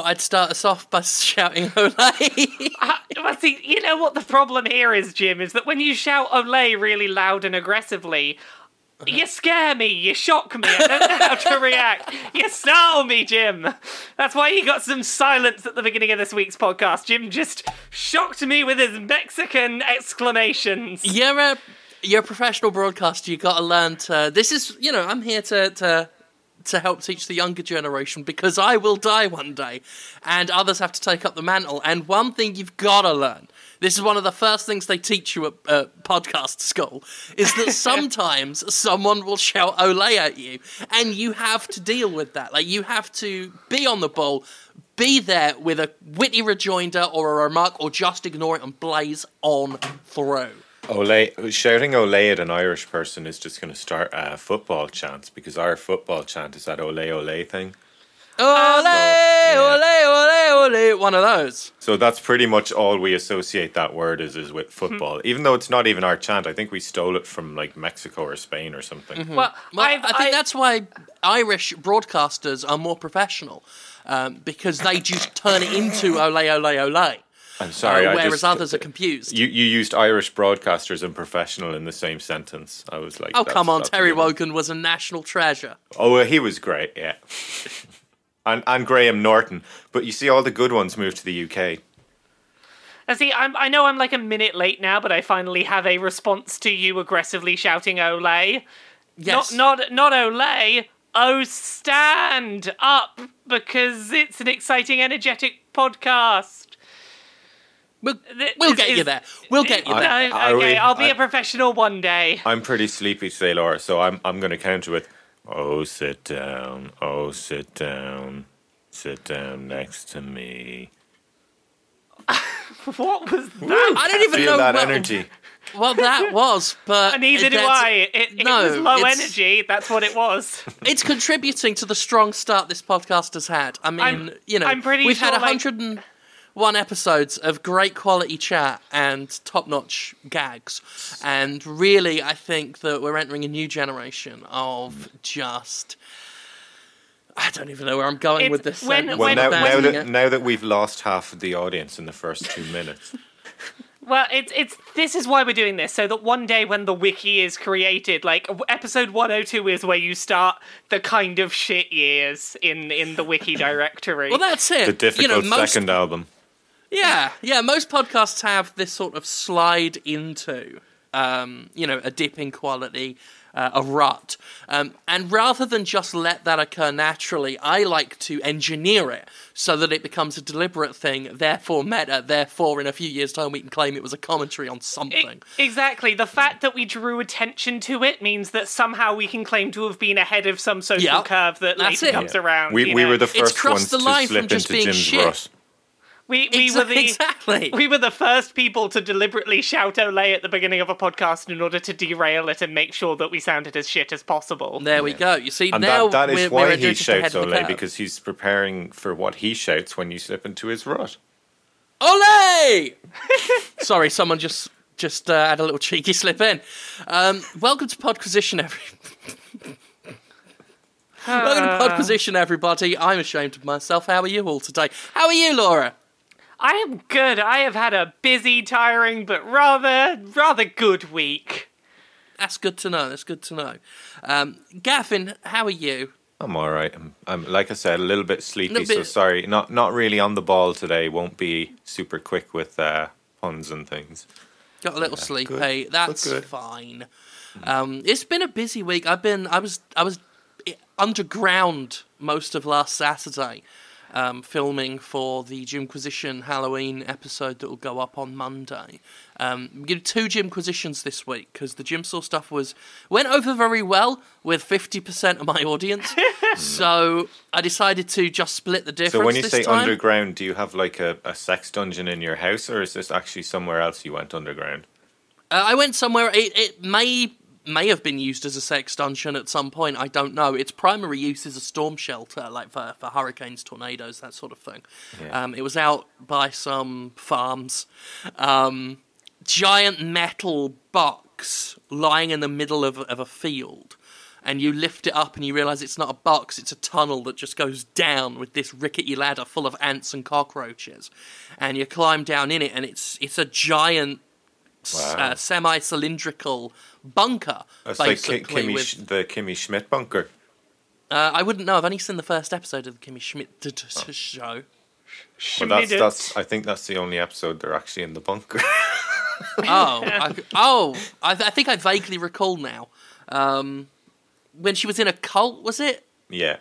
Thought I'd start us off by shouting Olay. Uh, well, see, you know what the problem here is, Jim, is that when you shout Olay really loud and aggressively, you scare me, you shock me, I don't know how to react. You startle me, Jim. That's why you got some silence at the beginning of this week's podcast. Jim just shocked me with his Mexican exclamations. you're a you're a professional broadcaster. You got to learn to. This is you know I'm here to to to help teach the younger generation because I will die one day, and others have to take up the mantle. And one thing you've got to learn. This is one of the first things they teach you at uh, podcast school is that sometimes someone will shout "Olay" at you, and you have to deal with that. Like you have to be on the ball, be there with a witty rejoinder or a remark, or just ignore it and blaze on through. Olay, shouting Olay at an Irish person is just going to start a football chant because our football chant is that Olay Olay thing. Ole, yeah. ole, ole, ole. One of those. So that's pretty much all we associate that word is is with football. even though it's not even our chant, I think we stole it from like Mexico or Spain or something. Well, Well, I've, I think I- that's why Irish broadcasters are more professional um, because they just turn it into ole, ole, ole. I'm sorry, uh, I whereas just, others are confused. You you used Irish broadcasters and professional in the same sentence. I was like, oh, come on. Terry a good one. Wogan was a national treasure. Oh, well, he was great, yeah. and and Graham Norton, but you see, all the good ones moved to the UK. Uh, See, I'm, I know I'm like a minute late now, but I finally have a response to you aggressively shouting "Olay!" Yes. Not, not, not Olay. Oh, stand up because it's an exciting, energetic podcast. We'll, we'll is- get you there. We'll get you No, there. Are okay, we- I'll be I- a professional one day. I'm pretty sleepy today, Laura, so I'm I'm going to counter with, "Oh, sit down. Oh, sit down. Sit down next to me." What was that? I don't even Feel know that what, energy. what that was, but Neither do that's- I. It, it no, was low energy. That's what it was. it's contributing to the strong start this podcast has had. I mean, I'm- you know, I'm pretty we've had a hundred like- 101 episodes of great quality chat and top-notch gags, and really, I think that we're entering a new generation of just. I don't even know where I'm going It's with this. when- sentence. Well, when- now, now that now that we've lost half of the audience in the first two minutes, Well, it's it's this is why we're doing this so that one day when the wiki is created, like episode 102 is where you start the kind of shit years in in the wiki directory. well, that's it. the difficult you know, most, second album. Yeah, yeah. Most podcasts have this sort of slide into, um, you know, a dip in quality, uh, a rut, um, and rather than just let that occur naturally, I like to engineer it so that it becomes a deliberate thing. Therefore, meta. Therefore, in a few years' time, we can claim it was a commentary on something. exactly. The fact that we drew attention to it means that somehow we can claim to have been ahead of some social Yeah, curve that that's later it. comes around. We we know? were the first crossed ones the to line from slip just into being Jim's shit. rut. We we Exa- were the exactly. we were the first people to deliberately shout "Olay" at the beginning of a podcast in order to derail it and make sure that we sounded as shit as possible. there we go. You see, And now that, that we're, is we're why he just ahead shouts of the Ole because he's preparing for what he shouts when you slip into his rut. Ole! Sorry, someone just just uh, had a little cheeky slip in. Um, welcome to Podquisition, every. welcome to Podquisition, everybody. I'm ashamed of myself. How are you all today? How are you, Laura? I am good. I have had a busy, tiring, but rather rather good week. That's good to know. That's good to know. Um, Gavin, how are you? I'm all right. I'm, I'm like I said, a little bit sleepy. Little So bit- sorry, not not really on the ball today. Won't be super quick with uh, puns and things. Got a little sleepy. good. That's good. fine. Um, it's been a busy week. I've been. I was. I was i- underground most of last Saturday, um, filming for the Jimquisition Halloween episode that will go up on Monday. Um, we did two Jimquisitions this week because the Gym Saw stuff was went over very well with fifty percent of my audience. so I decided to just split the difference. So when you this say time. underground, do you have like a, a sex dungeon in your house, or is this actually somewhere else you went underground? Uh, I went somewhere. It, it may may have been used as a sex dungeon at some point. I don't know. Its primary use is a storm shelter, like for, for hurricanes, tornadoes, that sort of thing. Yeah. Um, it was out by some farms. Um, giant metal box lying in the middle of, of a field. and you lift it up and you realize it's not a box, it's a tunnel that just goes down with this rickety ladder full of ants and cockroaches. And you climb down in it, and it's it's a giant Wow. uh, semi-cylindrical bunker. That's like basically, Ki- Kimmy, with- Sch- the Kimmy Schmidt bunker. uh, I wouldn't know. I've only seen the first episode of the Kimmy Schmidt t- t- Oh. show. Well, that's, that's. I think that's the only episode they're actually in the bunker. Oh, I, oh, I, I think I vaguely recall now. Um, when she was in a cult, was it? yeah.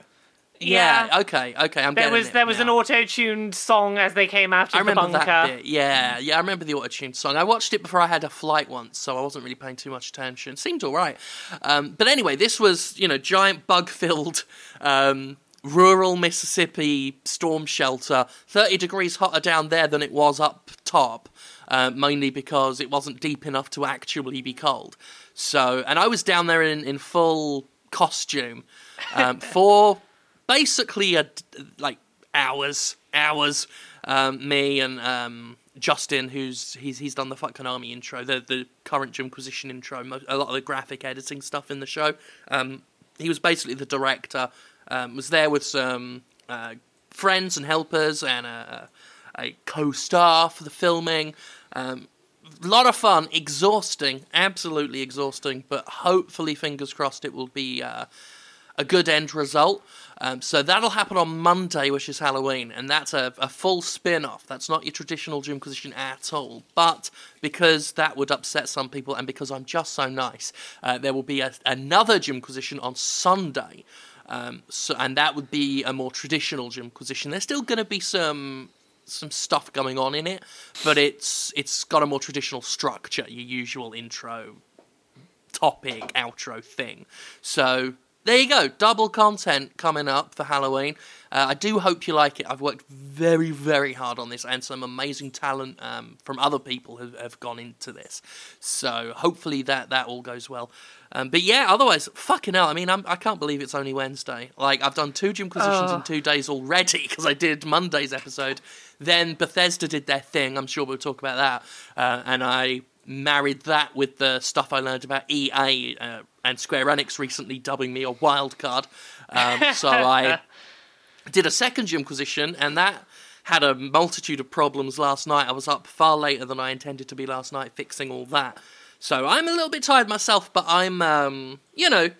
Yeah. Okay. Okay. I'm There getting was it there was an auto-tuned song as they came out I of the remember bunker. that bit. Yeah, yeah, I remember the auto-tuned song. I watched it before I had a flight once, so I wasn't really paying too much attention. It seemed all right. Um, but anyway, this was, you know, giant bug-filled um, rural Mississippi storm shelter. 30 degrees hotter down there than it was up top, uh, mainly because it wasn't deep enough to actually be cold. So, and I was down there in, in full costume um, for basically a like hours, hours. Um, me and um, Justin, who's he's he's done the fucking army intro, the the current Jimquisition intro, a lot of the graphic editing stuff in the show. Um, he was basically the director. Um, was there with some uh, friends and helpers and a, a co-star for the filming. Um, a lot of fun, exhausting, absolutely exhausting, but hopefully, fingers crossed, it will be uh, a good end result. Um, so that'll happen on Monday, which is Halloween, and that's a, a full spin off. That's not your traditional Jimquisition at all. But because that would upset some people, and because I'm just so nice, uh, there will be a, another Jimquisition on Sunday. Um, so, and that would be a more traditional Jimquisition. There's still going to be some some stuff going on in it, but it's it's got a more traditional structure, your usual intro, topic, outro thing. So there you go, double content coming up for Halloween. Uh, I do hope you like it. I've worked very, very hard on this, and some amazing talent um, from other people have, have gone into this. So hopefully that that all goes well. Um, but yeah, otherwise, fucking hell. I mean, I'm, I can't believe it's only Wednesday. Like I've done two Jimquisitions in two days already because I did Monday's episode. Then Bethesda did their thing. I'm sure we'll talk about that. Uh, and I married that with the stuff I learned about EA uh, and Square Enix recently dubbing me a wild card. Um, so I did a second Jimquisition, and that had a multitude of problems last night. I was up far later than I intended to be last night fixing all that. So I'm a little bit tired myself, but I'm, um, you know,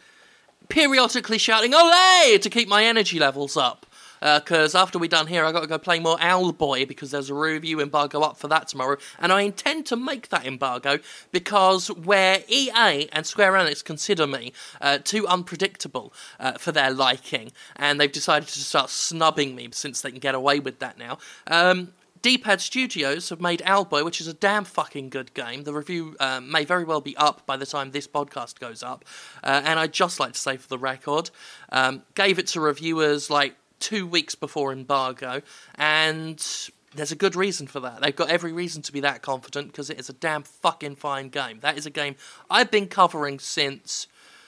periodically shouting "Olay!" to keep my energy levels up. Because after we're done here, i got to go play more Owlboy because there's a review embargo up for that tomorrow. And I intend to make that embargo because where EA and Square Enix consider me uh, too unpredictable uh, for their liking, and they've decided to start snubbing me since they can get away with that now. Um, D-Pad Studios have made Owlboy, which is a damn fucking good game. The review uh, may very well be up by the time this podcast goes up. Uh, and I'd just like to say for the record, um, gave it to reviewers like two weeks before embargo, and there's a good reason for that. They've got every reason to be that confident because it is a damn fucking fine game. That is a game I've been covering since.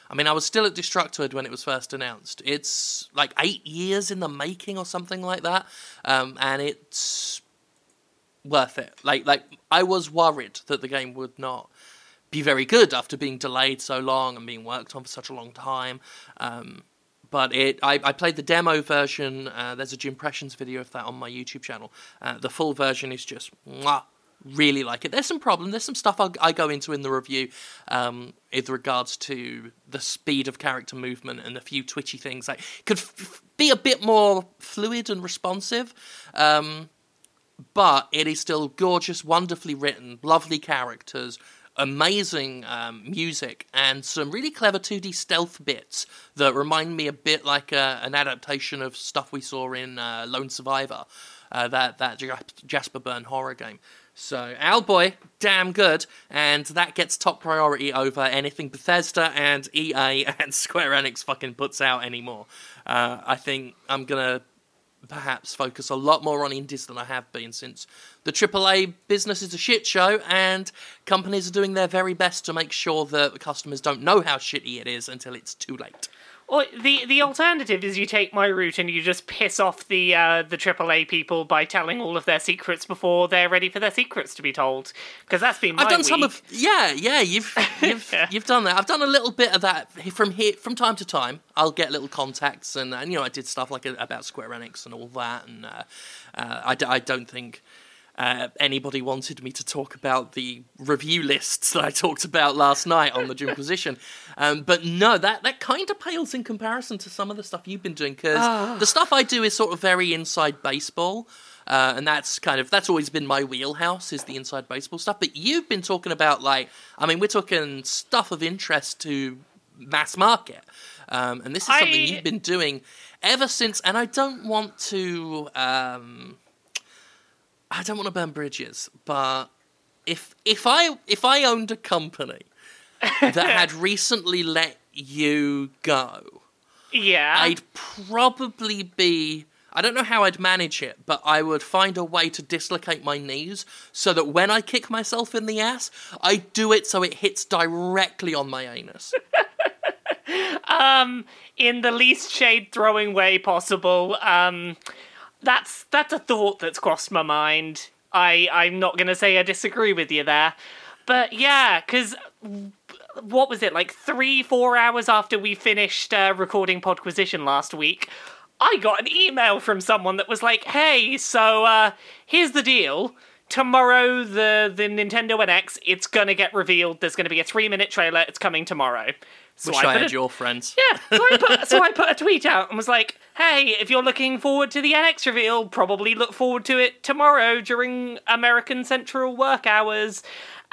I mean, I was still at Destructoid when it was first announced. It's like eight years in the making or something like that, um, and it's worth it. Like, like I was worried that the game would not be very good after being delayed so long and being worked on for such a long time. Um, but it, I, I played the demo version. Uh, there's a Jimpressions video of that on my YouTube channel. Uh, the full version is just mwah, really like it. There's some problem. There's some stuff I, I go into in the review um, with regards to the speed of character movement and a few twitchy things. Like could f- be a bit more fluid and responsive. Um, but it is still gorgeous, wonderfully written, lovely characters, amazing um, music, and some really clever 2D stealth bits that remind me a bit like uh, an adaptation of stuff we saw in uh, Lone Survivor, uh, that that Jasper Byrne horror game. So Owlboy, damn good, and that gets top priority over anything Bethesda and EA and Square Enix fucking puts out anymore. Uh, I think I'm gonna perhaps focus a lot more on indies than I have been since the AAA business is a shit show, and companies are doing their very best to make sure that the customers don't know how shitty it is until it's too late. Well, the the alternative is you take my route and you just piss off the uh, the AAA people by telling all of their secrets before they're ready for their secrets to be told. Because that's been my I've done week. some of yeah, yeah. You've you've Yeah. you've done that. I've done a little bit of that from here from time to time. I'll get little contacts and, and you know I did stuff like about Square Enix and all that. And uh, uh, I, d- I don't think uh, anybody wanted me to talk about the review lists that I talked about last night on the Jimquisition. Um, but no, that that kind of pales in comparison to some of the stuff you've been doing because the stuff I do is sort of very inside baseball. Uh, and that's kind of that's always been my wheelhouse is the inside baseball stuff. But you've been talking about like I mean we're talking stuff of interest to mass market, um, and this is something I- you've been doing ever since. And I don't want to um, I don't want to burn bridges, but if if I if I owned a company that had recently let you go, Yeah. I'd probably be. I don't know how I'd manage it, but I would find a way to dislocate my knees so that when I kick myself in the ass, I do it so it hits directly on my anus. um, in the least shade throwing way possible. Um, that's that's a thought that's crossed my mind. I I'm not gonna say I disagree with you there, but yeah, because what was it like three four hours after we finished uh, recording Podquisition last week. I got an email from someone that was like, "Hey, so uh, here's the deal. Tomorrow, the the Nintendo NX, it's gonna get revealed. There's gonna be a three minute trailer. It's coming tomorrow." So Wish I, put had a- your friends. yeah, so I put so I put a tweet out and was like, "Hey, if you're looking forward to the NX reveal, probably look forward to it tomorrow during American Central work hours."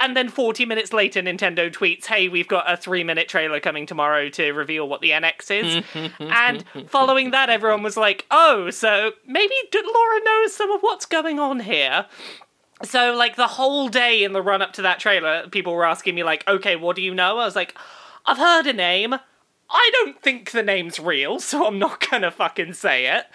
And then 40 minutes later, Nintendo tweets, "Hey, we've got a three-minute trailer coming tomorrow to reveal what the NX is." and following that, everyone was like, "Oh, so maybe D- Laura knows some of what's going on here." So, like, the whole day in the run up to that trailer, people were asking me, like, okay, what do you know? I was like, I've heard a name. I don't think the name's real, so I'm not gonna fucking say it.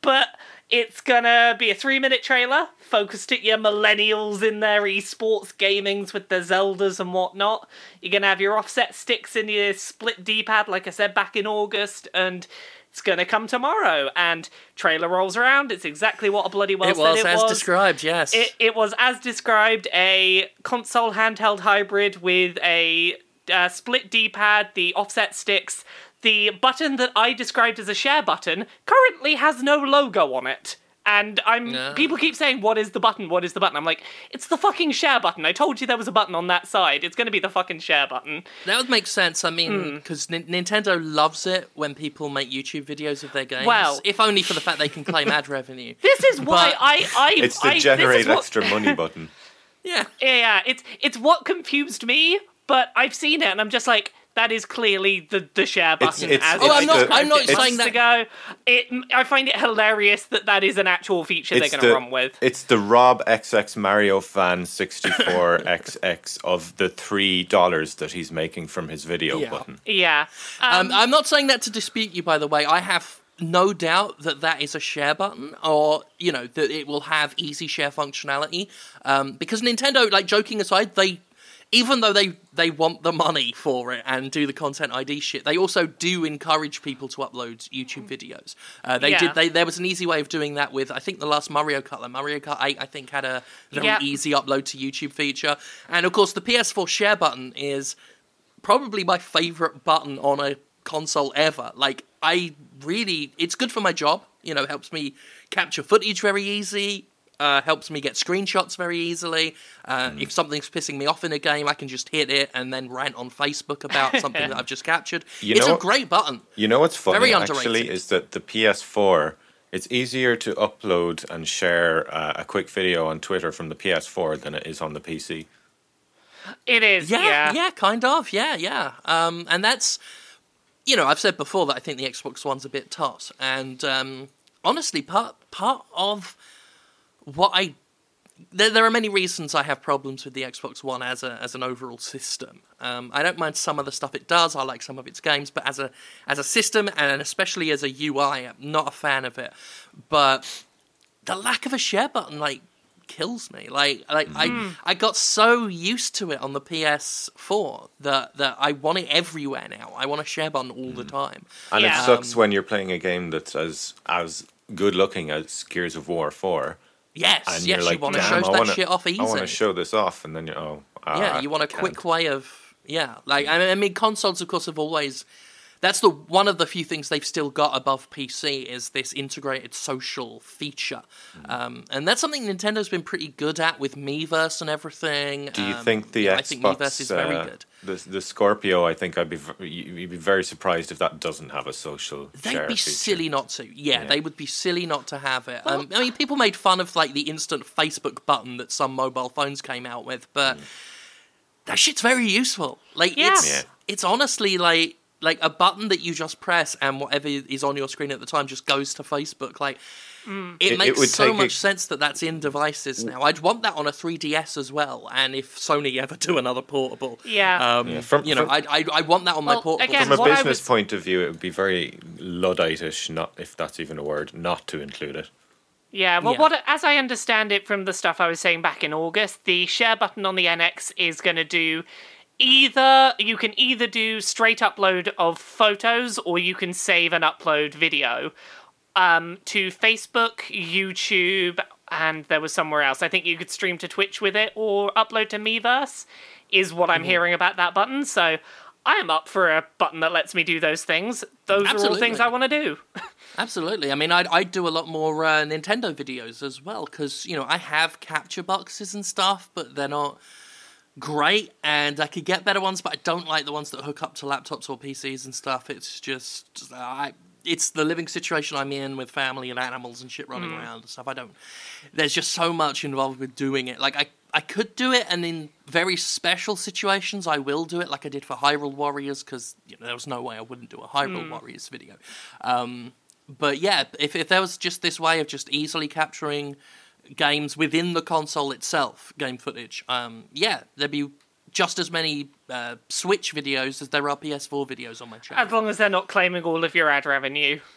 But it's gonna be a three minute trailer focused at your millennials in their esports gamings with their Zeldas and whatnot. You're gonna have your offset sticks and your split D pad, like I said back in August, and it's gonna come tomorrow. And trailer rolls around, it's exactly what a bloody well it said was it as was. described, yes. It, it was, as described, a console handheld hybrid with a uh, split D pad, the offset sticks. The button that I described as a share button currently has no logo on it. And I'm No. people keep saying, "What is the button? What is the button?" I'm like, "It's the fucking share button. I told you there was a button on that side. It's going to be the fucking share button." That would make sense. I Hmm. mean, because Nintendo loves it when people make YouTube videos of their games. Well- if only for the fact they can claim ad revenue. This is why But- I I It's the I, generate what- extra money button. Yeah. Yeah, yeah, it's it's what confused me, but I've seen it and I'm just like, that is clearly the the share button. it's- as Oh, I I'm not- described I'm not saying that- Ago. It, I find it hilarious that that is an actual feature they're going to the, run with. it's the Rob XX Mario fan 64XX of the three dollars that he's making from his video Yeah. button. Yeah, um, Um, I'm not saying that to dispute you, by the way. I have no doubt that that is a share button, or you know that it will have easy share functionality. Um, because Nintendo, like joking aside, they even though they they want the money for it and do the content ID shit, they also do encourage people to upload YouTube videos. Uh, they Yeah. did. They, there was an easy way of doing that with I think the last Mario Kart, like Mario Kart Eight, I think had a very Yeah. easy upload to YouTube feature, and of course the PS4 share button is probably my favorite button on a console ever. Like I really, it's good for my job. You know, helps me capture footage very easy. Uh, helps me get screenshots very easily. Uh, Hmm. If something's pissing me off in a game, I can just hit it and then rant on Facebook about something that I've just captured. You it's know a what- great button. You know what's funny Very actually is that the PS4 it's easier to upload and share uh, a quick video on Twitter from the PS4 than it is on the PC. it is. Yeah, Yeah, yeah, kind of. Yeah, yeah. Um, and that's, you know, I've said before that I think the Xbox One's a bit toss, and um, honestly, part part of what I there, there are many reasons I have problems with the Xbox One as a as an overall system. Um, I don't mind some of the stuff it does. I like some of its games, but as a as a system and especially as a UI, I'm not a fan of it. But the lack of a share button, like, kills me. Like like Hmm. I I got so used to it on the PS4 that that I want it everywhere now. I want a share button all the time. And Yeah. it sucks Um, when you're playing a game that's as as good looking as Gears of War Four, Yes, and yes, like, you want to show that wanna, shit off easy. I want to show this off, and then you're oh, yeah, ah, you want a quick way of yeah, like I mean, consoles of course have always. That's the one of the few things they've still got above PC is this integrated social feature, Mm. um, and that's something Nintendo's been pretty good at with Miiverse and everything. Do you Um, think the yeah, Xbox, I think Miiverse is very uh, good. The the Scorpio, I think I'd be you'd be very surprised if that doesn't have a social. They'd share be feature. silly not to. Yeah, Yeah. they would be silly not to have it. Um, I mean, people made fun of like the instant Facebook button that some mobile phones came out with, but that shit's very useful. Like Yeah. it's Yeah. it's honestly like like a button that you just press and whatever is on your screen at the time just goes to Facebook. Like it, It- it makes would so much a- sense that that's in devices now. I'd want that on a 3DS as well. And if Sony ever do another portable, Yeah. um, Yeah, from- you know, from- I I I want that on my portable. again, From a business was- point of view, it would be very ludditish, not if that's even a word, not to include it. Yeah, well, Yeah. what as I understand it from the stuff I was saying back in August, the share button on the NX is going to do either you can either do straight upload of photos or you can save and upload video um, to Facebook, YouTube, and there was somewhere else. I think you could stream to Twitch with it or upload to Miiverse, Is what I'm hearing about that button. So I am up for a button that lets me do those things. Those are all things I want to do. Absolutely. I mean, I'd, I'd do a lot more uh, Nintendo videos as well because, you know, I have capture boxes and stuff, but they're not great and I could get better ones, but I don't like the ones that hook up to laptops or PCs and stuff. It's just, I, it's the living situation I'm in with family and animals and shit running around and stuff. I don't, there's just so much involved with doing it. Like, I, I could do it, and in very special situations, I will do it, like I did for Hyrule Warriors, because you know, there was no way I wouldn't do a Hyrule Warriors video. Um, but yeah, if, if there was just this way of just easily capturing games within the console itself, game footage, um, yeah, there'd be just as many uh, Switch videos as there are PS4 videos on my channel. As long as they're not claiming all of your ad revenue.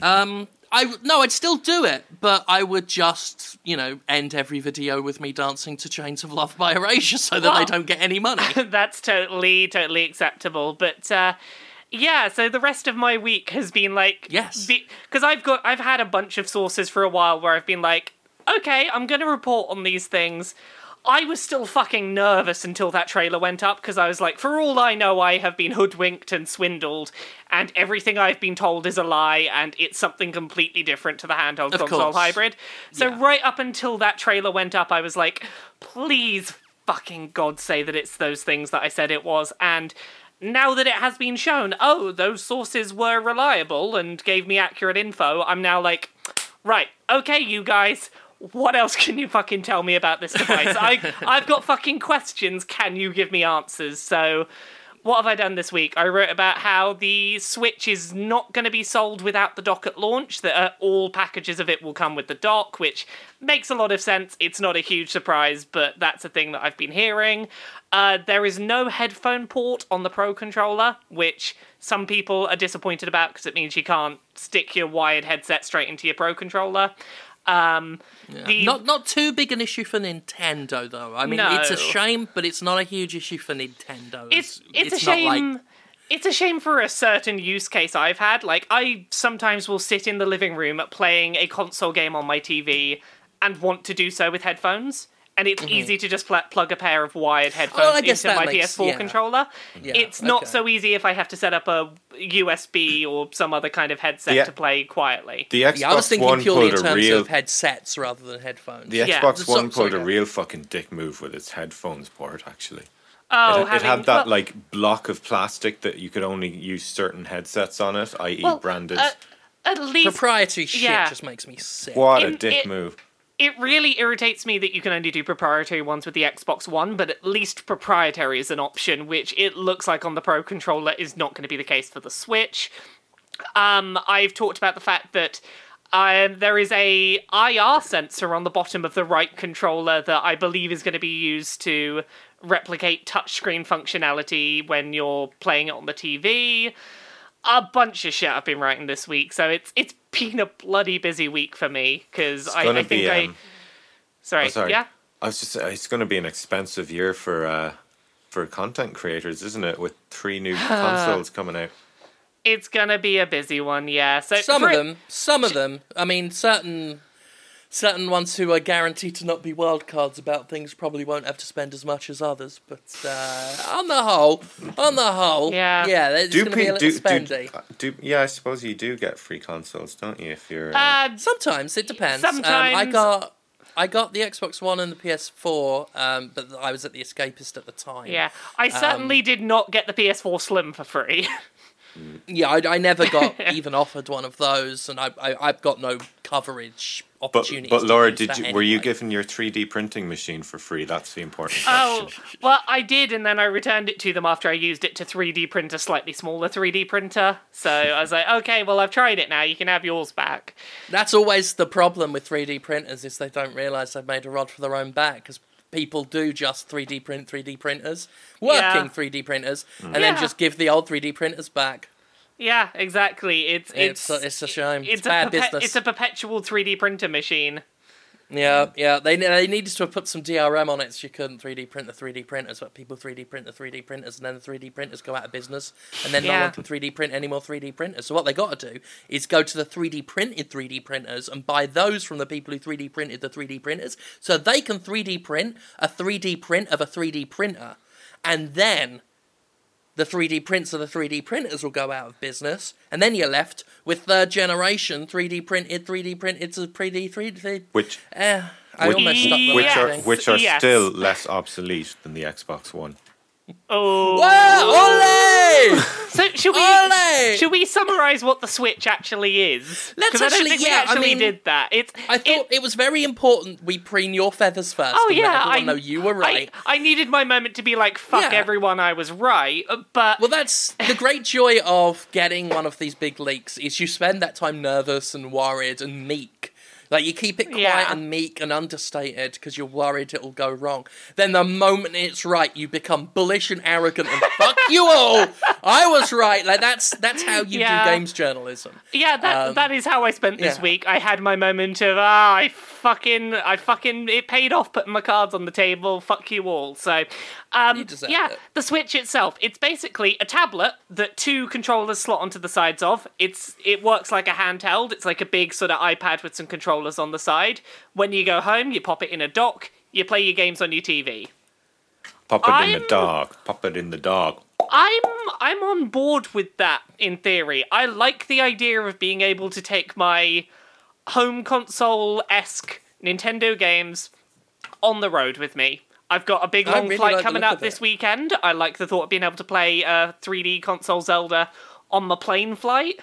Um, I no, I'd still do it, but I would just, you know, end every video with me dancing to "Chains of Love" by Erasure, so that Well- they don't get any money. That's totally, totally acceptable. But uh, yeah, so the rest of my week has been like Yes. because I've got I've had a bunch of sources for a while where I've been like, okay, I'm gonna report on these things. I was still fucking nervous until that trailer went up because I was like, for all I know, I have been hoodwinked and swindled, and everything I've been told is a lie, and it's something completely different to the handheld Of console course. hybrid. So Yeah. right up until that trailer went up, I was like, please fucking God say that it's those things that I said it was. And now that it has been shown, oh, those sources were reliable and gave me accurate info, I'm now like, right, okay, you guys. What else can you fucking tell me about this device? I, I've got fucking questions. Can you give me answers? So, what have I done this week? I wrote about how the Switch is not going to be sold without the dock at launch, that uh, all packages of it will come with the dock, which makes a lot of sense. It's not a huge surprise, but that's a thing that I've been hearing. Uh, there is no headphone port on the Pro controller, which some people are disappointed about because it means you can't stick your wired headset straight into your Pro controller. Um, the, Not not too big an issue for Nintendo though. I mean, it's a shame, but it's not a huge issue for Nintendo. it's it's, a not like- shame. It's a shame for a certain use case I've had. Like I sometimes will sit in the living room playing a console game on my TV and want to do so with headphones. And it's easy to just pl- plug a pair of wired headphones Mm-hmm. Oh, into my makes- PS4 yeah. controller. Yeah, it's not okay. so easy if I have to set up a USB or some other kind of headset Yeah. to play quietly. The Xbox Yeah, I was thinking One purely in a terms real of headsets rather than headphones. the Yeah. Xbox So- One sorry, pulled a go. real fucking dick move with its headphones port. Actually, Oh, it, it had that well- like block of plastic that you could only use certain headsets on it, i.e., well, branded. uh, at least Proprietary shit Yeah. just makes me sick. what a dick it- move! It really irritates me that you can only do proprietary ones with the Xbox One, but at least proprietary is an option, which it looks like on the Pro controller is not going to be the case for the Switch. Um, I've talked about the fact that um, there is a IR sensor on the bottom of the right controller that I believe is going to be used to replicate touchscreen functionality when you're playing it on the TV. A bunch of shit I've been writing this week, so it's it's been a bloody busy week for me because I, I think be, I. um, Sorry. Oh, sorry. Yeah. I was just. It's going to be an expensive year for uh, for content creators, isn't it? With three new consoles coming out. It's gonna be a busy one, yeah. So Some for of it- them, some of them. I mean, certain certain ones who are guaranteed to not be wild cards about things probably won't have to spend as much as others. But uh, on the whole, on the whole, Yeah. yeah, it's Do, going to be a little do, spendy. do, do yeah? I suppose you do get free consoles, don't you? If you're uh, Uh, Sometimes it depends. Um, I got I got the Xbox One and the PS4, um, but I was at the Escapist at the time. yeah. I certainly Um, did not get the PS4 Slim for free. yeah. I, I never got even offered one of those, and I, I I've got no coverage but opportunities. but to Laura, did that you were you given your 3D printing machine for free? That's the important Oh, well, I did, and then I returned it to them after I used it to 3D print a slightly smaller 3D printer. So I was like, okay, well, I've tried it now. You can have yours back. That's always the problem with 3D printers is they don't realise they've made a rod for their own back because people do just 3D print 3D printers, working Yeah. 3D printers, and mm. Yeah. then just give the old 3D printers back. Yeah, exactly. It's It's it's a, it's a shame. It's, it's a bad perpe- business. it's a perpetual 3D printer machine. Yeah, yeah. They they needed to have put some DRM on it so you couldn't 3D print the 3D printers, but people 3D print the 3D printers, and then the 3D printers go out of business, and then no Yeah. one can 3D print any more 3D printers. So what they got to do is go to the 3D printed 3D printers and buy those from the people who 3D printed the 3D printers, so they can 3D print a 3D print of a 3D printer, and then the 3D prints of the 3D printers will go out of business, and then you're left with third generation 3D printed, 3D printed to 3D, 3D. Which Eh, I Which- almost stopped the which are which are Yes. still less obsolete than the Xbox One. Oh, Wow, ole! so should we Ole! should we summarize what the Switch actually is? Let's 'Cause I don't think yeah, we I actually mean, did that. It's I thought it, was very important we preen your feathers first. Oh yeah, I know you were right. I, needed my moment to be like, "Fuck Yeah. everyone, I was right." uh, But well, that's the great joy of getting one of these big leaks is you spend that time nervous and worried and meek. Like you keep it quiet Yeah. and meek and understated because you're worried it'll go wrong. Then the moment it's right, you become bullish and arrogant and fuck you all. I was right. Like that's that's how you Yeah. do games journalism. yeah, that Um, that is how I spent this yeah. week. I had my moment of ah, I fucking, I fucking, it paid off putting my cards on the table. Fuck you all. So, um, You yeah, it. the Switch itself, it's basically a tablet that two controllers slot onto the sides of. It's it works like a handheld. It's like a big sort of iPad with some controllers on the side. When you go home, you pop it in a dock. You play your games on your TV. Pop it in I'm- the dark. Pop it in the dark. I'm I'm on board with that in theory. I like the idea of being able to take my home console esque Nintendo games on the road with me. I've got a big long really flight like coming up this weekend. I like the thought of being able to play uh, 3D console Zelda on my plane flight.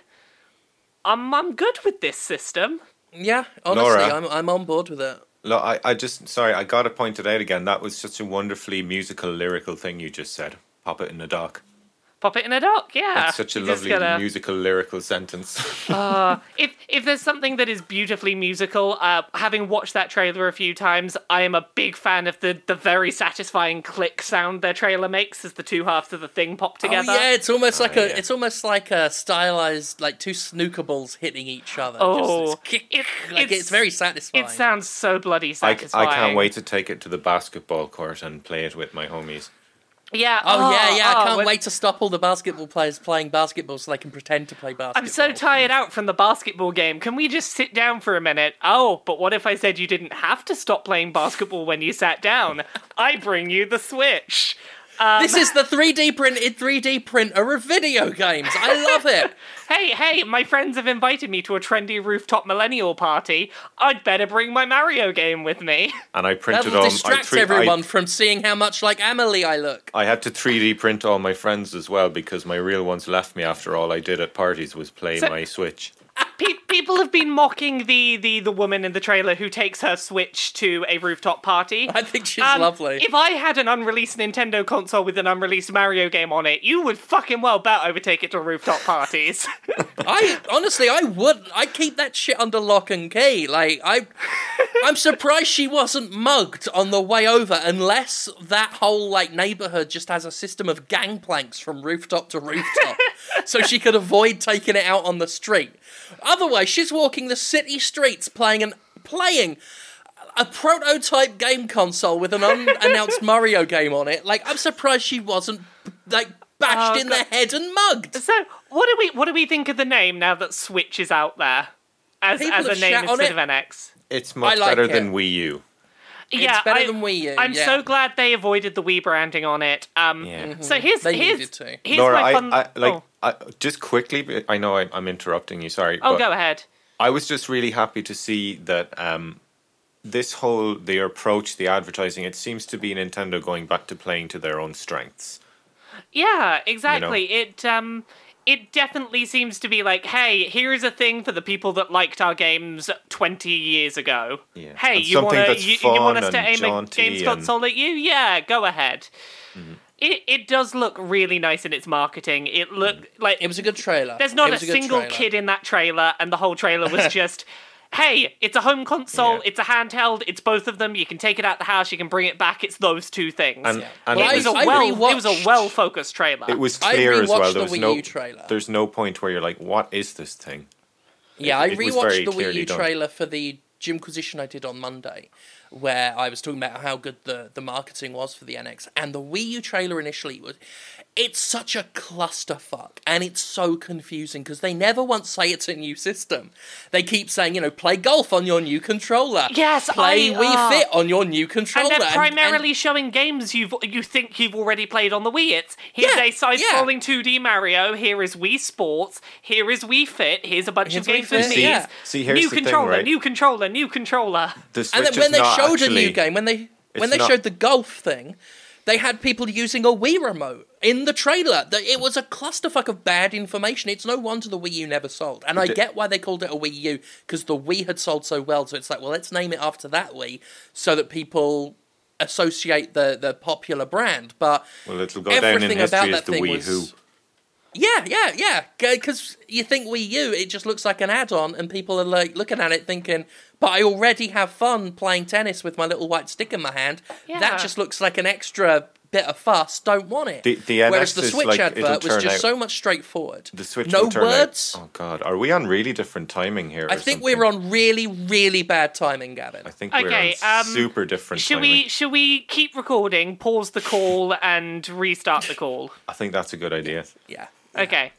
I'm I'm good with this system. Yeah, honestly, Laura. I'm I'm on board with it. Look, I, I just sorry, I gotta point it out again. That was such a wonderfully musical, lyrical thing you just said. Pop it in the dock. Pop it in a dock, yeah. That's such a You just lovely gotta- musical, lyrical sentence. if if there's something that is beautifully musical, uh, having watched that trailer a few times, I am a big fan of the the very satisfying click sound their trailer makes as the two halves of the thing pop together. Oh yeah, it's almost like a it's almost like a stylized like two snooker balls hitting each other. Oh, just this kick, it- like it's- it's, very satisfying. It sounds so bloody I, satisfying. I can't wait to take it to the basketball court and play it with my homies. Yeah. Oh, yeah, yeah! I oh, can't when- wait to stop all the basketball players playing basketball so they can pretend to play basketball. I'm so tired out from the basketball game. Can we just sit down for a minute? Oh, but what if I said you didn't have to stop playing basketball when you sat down? I bring you the Switch. Um, this is the 3D printed 3D printer of video games. I love it. Hey, hey, my friends have invited me to a trendy rooftop millennial party. I'd better bring my Mario game with me. And I printed That'll all. I, distract three- everyone I, from seeing how much like Amelie I look. I had to 3D print all my friends as well because my real ones left me after all I did at parties was play So- my Switch. Pe- people have been mocking the, the the woman in the trailer who takes her Switch to a rooftop party. I think she's Um, lovely. If I had an unreleased Nintendo console with an unreleased Mario game on it, you would fucking well bet I would take it to rooftop parties. I honestly, I would. I keep that shit under lock and key. Like I, I'm surprised she wasn't mugged on the way over, unless that whole like neighborhood just has a system of gangplanks from rooftop to rooftop, so she could avoid taking it out on the street. Otherwise, she's walking the city streets playing an playing a prototype game console with an unannounced Mario game on it. Like, I'm surprised she wasn't like bashed Oh, in God. the head and mugged. So, what do we what do we think of the name now that Switch is out there as People as a name instead it. of NX? It's much like better it. than Wii U. yeah, better I, than Wii U, I'm yeah. so glad they avoided the Wii branding on it. Um, Yeah. So here's They here's to. here's Laura, my I, fun. I like oh, I, just quickly. I know I, I'm interrupting you. Sorry. oh, but go ahead. I was just really happy to see that um, this whole their approach, the advertising, it seems to be Nintendo going back to playing to their own strengths. Yeah, exactly. It um it definitely seems to be like, hey, here's a thing for the people that liked our games 20 years ago. Yeah. Hey, And you want that's you, you want us to and aim a jaunty games and- Mm-hmm. console at you? Yeah, go ahead. It it does look really nice in its marketing. It look like It was a good trailer. there's not It a single trailer. kid in that trailer, and the whole trailer was just. Hey, it's a home console, Yeah. it's a handheld, it's both of them, you can take it out the house, you can bring it back, it's those two things. And, and Well, it it was a was, I well it was a well focused trailer. it was I clear as well. the There was Wii no trailer. There's no point where you're like, what is this thing? Yeah, I It- it was very rewatched the Wii clearly U done. trailer for the Jimquisition I did on Monday, where I was talking about how good the, the marketing was for the NX. And the Wii U trailer initially was. It's such a clusterfuck, and it's so confusing because they never once say it's a new system. They keep saying, you know, play golf on your new controller. Yes, play I- Wii ah. Fit on your new controller. and they're and- primarily showing games you've you think you've already played on the Wii. It's here's Yeah, a side-scrolling 2D Mario. Here is Wii Sports. Here is Wii Fit. Here's a bunch Here's of Wii games with Fit, these. yeah. See, here's new the thing, controller, right? new controller, new controller. The and then when they not showed a new game, when they when they not- showed the golf thing, they had people using a Wii remote in the trailer. The- It was a clusterfuck of bad information. It's no wonder the Wii U never sold, and I get why they called it a Wii U because the Wii had sold so well. So it's like, well, let's name it after that Wii, so that people associate the the popular brand. But Well, it'll go down in everything about history as that the thing Wii was. Who. Yeah, yeah, yeah. Because you think Wii U, it just looks like an add-on, and people are like looking at it thinking, "But I already have fun playing tennis with my little white stick in my hand. Yeah. That just looks like an extra bit of fuss. Don't want it." The- the Whereas the Switch like, advert was just out- so much straightforward. The Switch no will turn out- words. oh God, are we on really different timing here? or I think something? we're on really, really bad timing, Gavin. I think Okay, we're on um, super different Should timing. we should we keep recording, pause the call, and restart the call? I think that's a good idea. Yeah. Okay.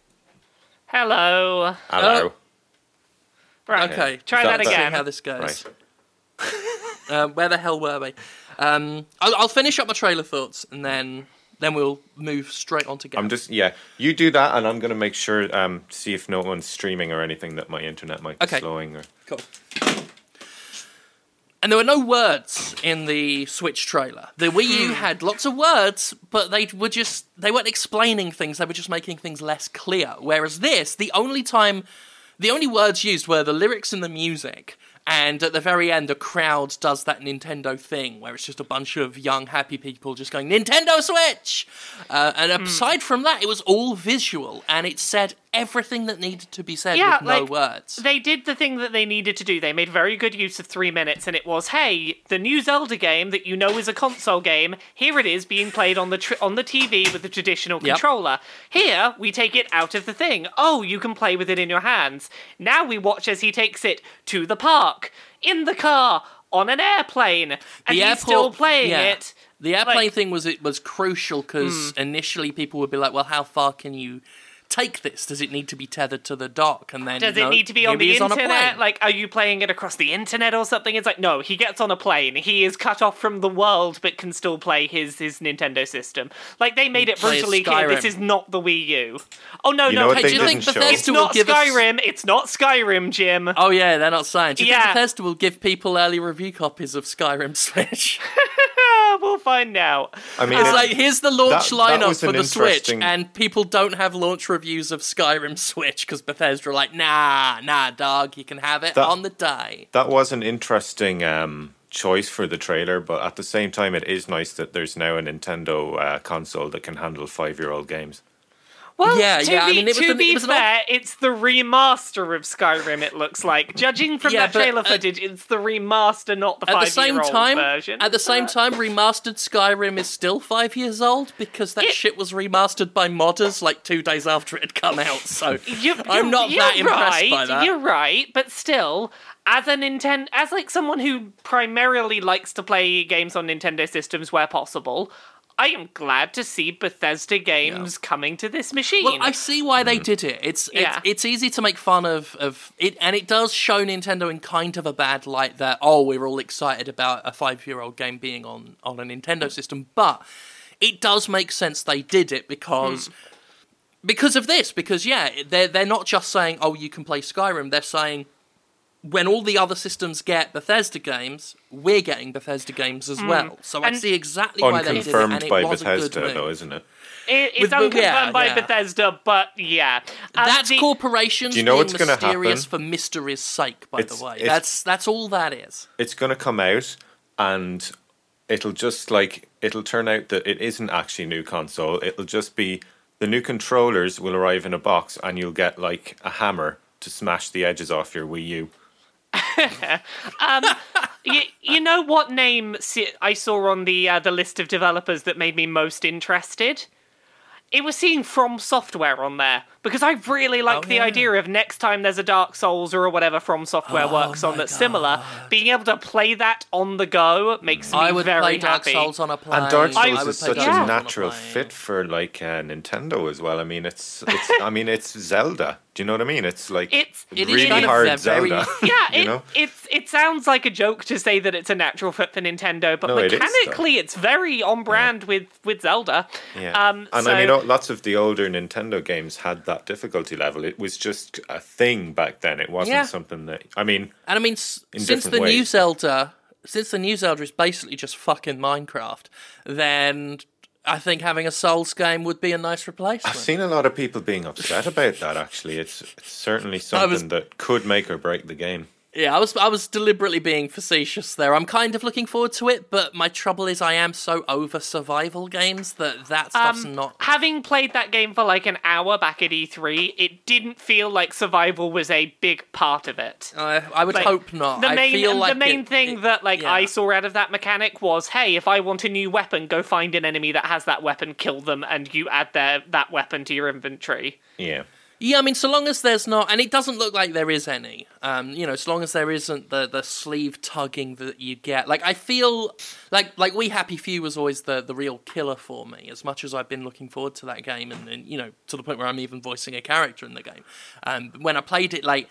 Hello. Hello. Right. Okay. Try That- that that- Seeing again. how this goes. Right. Um, where the hell were we? Um, I'll, I'll finish up my trailer thoughts, and then then we'll move straight on to Gavin. I'm just yeah. You do that, and I'm gonna make sure um see if no one's streaming or anything that my internet might be Okay. slowing or. Cool. And there were no words in the Switch trailer. The Wii. U had lots of words, but they were just they weren't explaining things, they were just making things less clear. Whereas this, the only time the only words used were the lyrics and the music. And at the very end, the crowd does that Nintendo thing where it's just a bunch of young, happy people just going, Nintendo Switch! Uh, and Hmm. aside from that, it was all visual and it said everything that needed to be said Yeah, with no like, words. They did the thing that they needed to do. They made very good use of three minutes, and it was, hey, the new Zelda game that you know is a console game. Here it is being played on the tr- on the TV with the traditional Yep. controller. Here we take it out of the thing. Oh, you can play with it in your hands. Now we watch as he takes it to the park, in the car, on an airplane, and he's still playing yeah. it. The airplane Like- thing was it was crucial because hmm. initially people would be like, "Well, how far can you take this? Does it need to be tethered to the dock?" And then Does no, it need to be on the is on internet? like, are you playing it across the internet or something? It's like, no, he gets on a plane. He is cut off from the world, but can still play his his Nintendo system. Like, they made it Plays brutally clear this is not the Wii U. Oh no, You no, know what hey, hey, they do you think didn't show? Bethesda it's will not give us? Skyrim. It's not Skyrim, Jim. Oh yeah, they're not saying. Do you Yeah. think Bethesda will give people early review copies of Skyrim Switch? We'll find out. I mean, It's it- like here's the launch that- that lineup was for an the Switch, and people don't have launch reviews of Skyrim Switch because Bethesda are like, nah, nah, dog, you can have it That- on the day. that was an interesting um, choice for the trailer, but at the same time, it is nice that there's now a Nintendo uh, console that can handle five-year-old games. Well, Yeah, to yeah, I be, mean, it was to an- be it was fair, it's the remaster of Skyrim. It looks like, judging from Yeah, that but, trailer uh, footage, it's the remaster, not the At the same time, version. at the same time, remastered Skyrim is still five years old because that It- shit was remastered by modders like two days after it had come out. So You- I'm you're- not that you're impressed right, by that. You're right, but still, as a Nintendo, as like someone who primarily likes to play games on Nintendo systems where possible, I am glad to see Bethesda games coming to this machine. Well, I see why they hmm. did it. It's Yeah. it's, it's easy to make fun of of it, and it does show Nintendo in kind of a bad light. That oh, we're all excited about a five year old game being on on a Nintendo hmm. system, but it does make sense they did it because. Hmm. Because of this, because yeah, they're they're not just saying, "Oh, you can play Skyrim." They're saying, when all the other systems get Bethesda games, we're getting Bethesda games as well. So I see exactly why they did it, Unconfirmed and it by was a good Bethesda, move. though, isn't it? It- it's With- with- unconfirmed yeah, by yeah. Bethesda, but yeah, Uh, That's the- corporations Do you know being what's mysterious happen? for mystery's sake. By It's- the way, it's- that's that's all that is. It's going to come out and it'll just like, it'll turn out that it isn't actually a new console. It'll just be the new controllers will arrive in a box and you'll get like a hammer to smash the edges off your Wii U. you, you know what name I saw on the uh, the list of developers that made me most interested? It was seeing From Software on there because I really like Oh, the yeah. idea of next time there's a Dark Souls or whatever From Software Oh, works on my that's similar, being able to play that on the go makes me I would very play Dark happy. Souls on a plane. And Dark Souls would is such Dark Yeah. a natural plane. fit for like uh, Nintendo as well. I mean, it's it's I mean it's Zelda. Do you know what I mean? It's like It's- It is really kind of hard a very- Zelda. Yeah, you it, know? it's it sounds like a joke to say that it's a natural fit for Nintendo, but No, it is, though. mechanically it's very on brand with with Zelda. Yeah. Um, and so, I mean, lots of the older Nintendo games had that difficulty level. It was just a thing back then. It wasn't Yeah. something that I mean. And I mean, s- since the new. Zelda, since the new Zelda is basically just fucking Minecraft, then I think having a Souls game would be a nice replacement. I've seen a lot of people being upset about that. Actually, it's, it's certainly something was- that could make or break the game. Yeah, I was I was deliberately being facetious there. I'm kind of looking forward to it, but my trouble is I am so over survival games that that stuff's um, not. having played that game for like an hour back at E3, it didn't feel like survival was a big part of it. I, I would Like, hope not. The I main, feel like the main it- thing it- that like yeah. I saw out of that mechanic was, hey, if I want a new weapon, go find an enemy that has that weapon, kill them, and you add their that weapon to your inventory. Yeah. Yeah, I mean, so long as there's not, and it doesn't look like there is any. Um, you know, so long as there isn't the the sleeve tugging that you get. Like, I feel like like We Happy Few was always the the real killer for me. As much as I've been looking forward to that game, and, and you know, to the point where I'm even voicing a character in the game. Um, when I played it, like.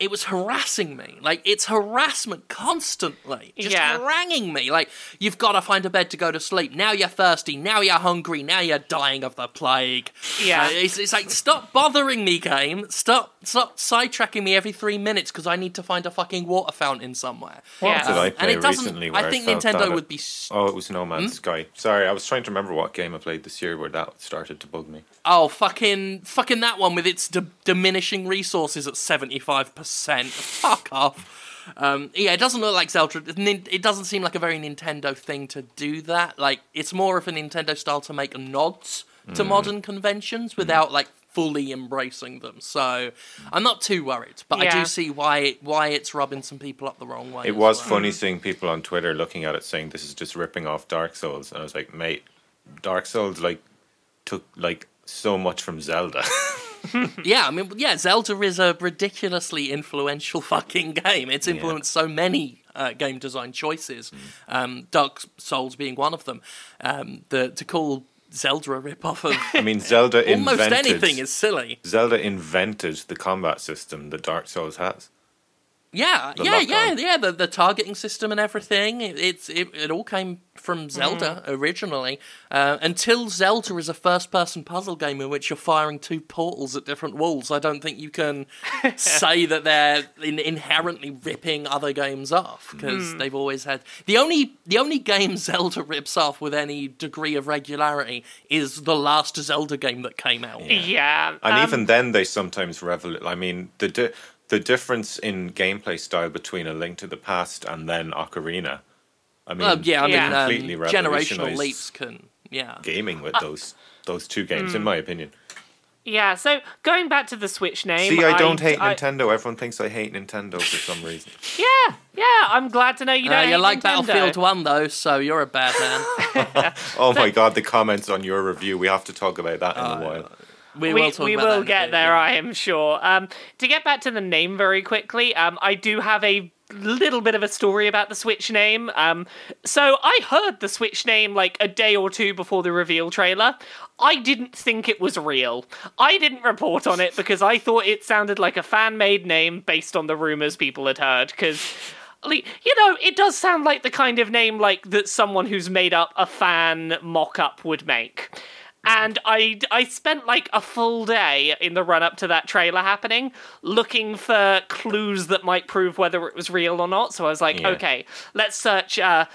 It was harassing me. Like, it's harassment constantly. Just Yeah. haranguing me. Like, you've got to find a bed to go to sleep. Now you're thirsty. Now you're hungry. Now you're dying of the plague. Yeah. Uh, it's, it's like stop bothering me, game. Stop stop sidetracking me every three minutes because I need to find a fucking water fountain somewhere. What Yeah. did I and play it doesn't. recently? I where think felt Nintendo it- would be. s- Oh, it was No Man's Hmm? Sky. Sorry, I was trying to remember what game I played this year where that started to bug me. Oh fucking fucking that one with its d- diminishing resources at seventy five percent. Fuck off. Um, yeah, it doesn't look like Zelda. it doesn't seem like a very Nintendo thing to do that. Like it's more of a Nintendo style to make nods to Mm. modern conventions without like fully embracing them. So I'm not too worried, but I do see why why it's rubbing some people up the wrong way. It was well. funny seeing people on Twitter looking at it saying this is just ripping off Dark Souls, and I was like, mate, Dark Souls like took like so much from Zelda. Yeah, I mean, yeah, Zelda is a ridiculously influential fucking game. It's influenced so many uh, game design choices, um, Dark Souls being one of them. Um, the to call Zelda a rip-off of I mean, Zelda almost invented anything is silly. Zelda invented the combat system that Dark Souls has. Yeah, The yeah, yeah, on. yeah. The the targeting system and everything. It, it's it, it all came from Zelda originally. Uh, until Zelda is a first-person puzzle game in which you're firing two portals at different walls, I don't think you can say that they're in, inherently ripping other games off because they've always had the only the only game Zelda rips off with any degree of regularity is the last Zelda game that came out. Yeah, And um, even then, they sometimes revel. I mean, the di- the difference in gameplay style between A Link to the Past and then Ocarina. I mean, Uh, yeah, I Yeah. mean, um, generational leaps can yeah. gaming Uh, with those those two games, in hmm. my opinion. yeah. So going back to the Switch name, See, I don't hate I- Nintendo. Everyone thinks I hate Nintendo for some reason. Yeah, yeah. I'm glad to know you Uh, don't. you like Nintendo. Battlefield One though, so you're a bad man. Oh my god, the comments on your review. We have to talk about that in Uh, a while. We, we, will talk we will get bit, there, yeah. I am sure. Um, to get back to the name very quickly, um, I do have a little bit of a story about the Switch name. Um, so I heard the Switch name like a day or two before the reveal trailer. I didn't think it was real. I didn't report on it because I thought it sounded like a fan made name based on the rumors people had heard. Because you know, it does sound like the kind of name like that someone who's made up a fan mock up would make. And I, I spent like a full day in the run up to that trailer happening looking for clues that might prove whether it was real or not. So I was like, Yeah. okay, let's search uh,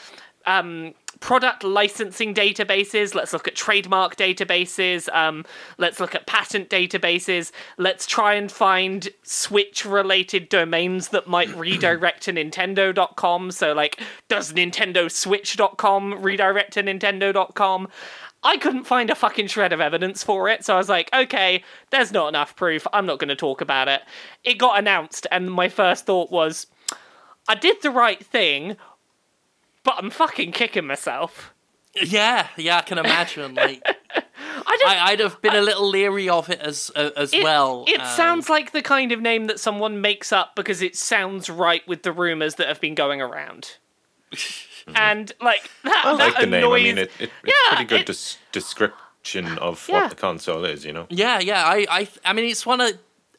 um, product licensing databases. Let's look at trademark databases. Um, let's look at patent databases. Let's try and find Switch related domains that might redirect to Nintendo.com. So, like, does Nintendo Switch.com redirect to Nintendo.com? I couldn't find a fucking shred of evidence for it, so I was like, okay, there's not enough proof. I'm not going to talk about it. It got announced, and my first thought was, I did the right thing, but I'm fucking kicking myself. Yeah, yeah, I can imagine. Like, I. I, I'd have been a little leery of it as uh, as it, well. it um, sounds like the kind of name that someone makes up because it sounds right with the rumors that have been going around. and like that, I that like the name. I annoys- mean, it, it, it's Yeah, pretty good it- des- description of Yeah. what the console is. You know. Yeah, yeah. I, I, I mean, it's one of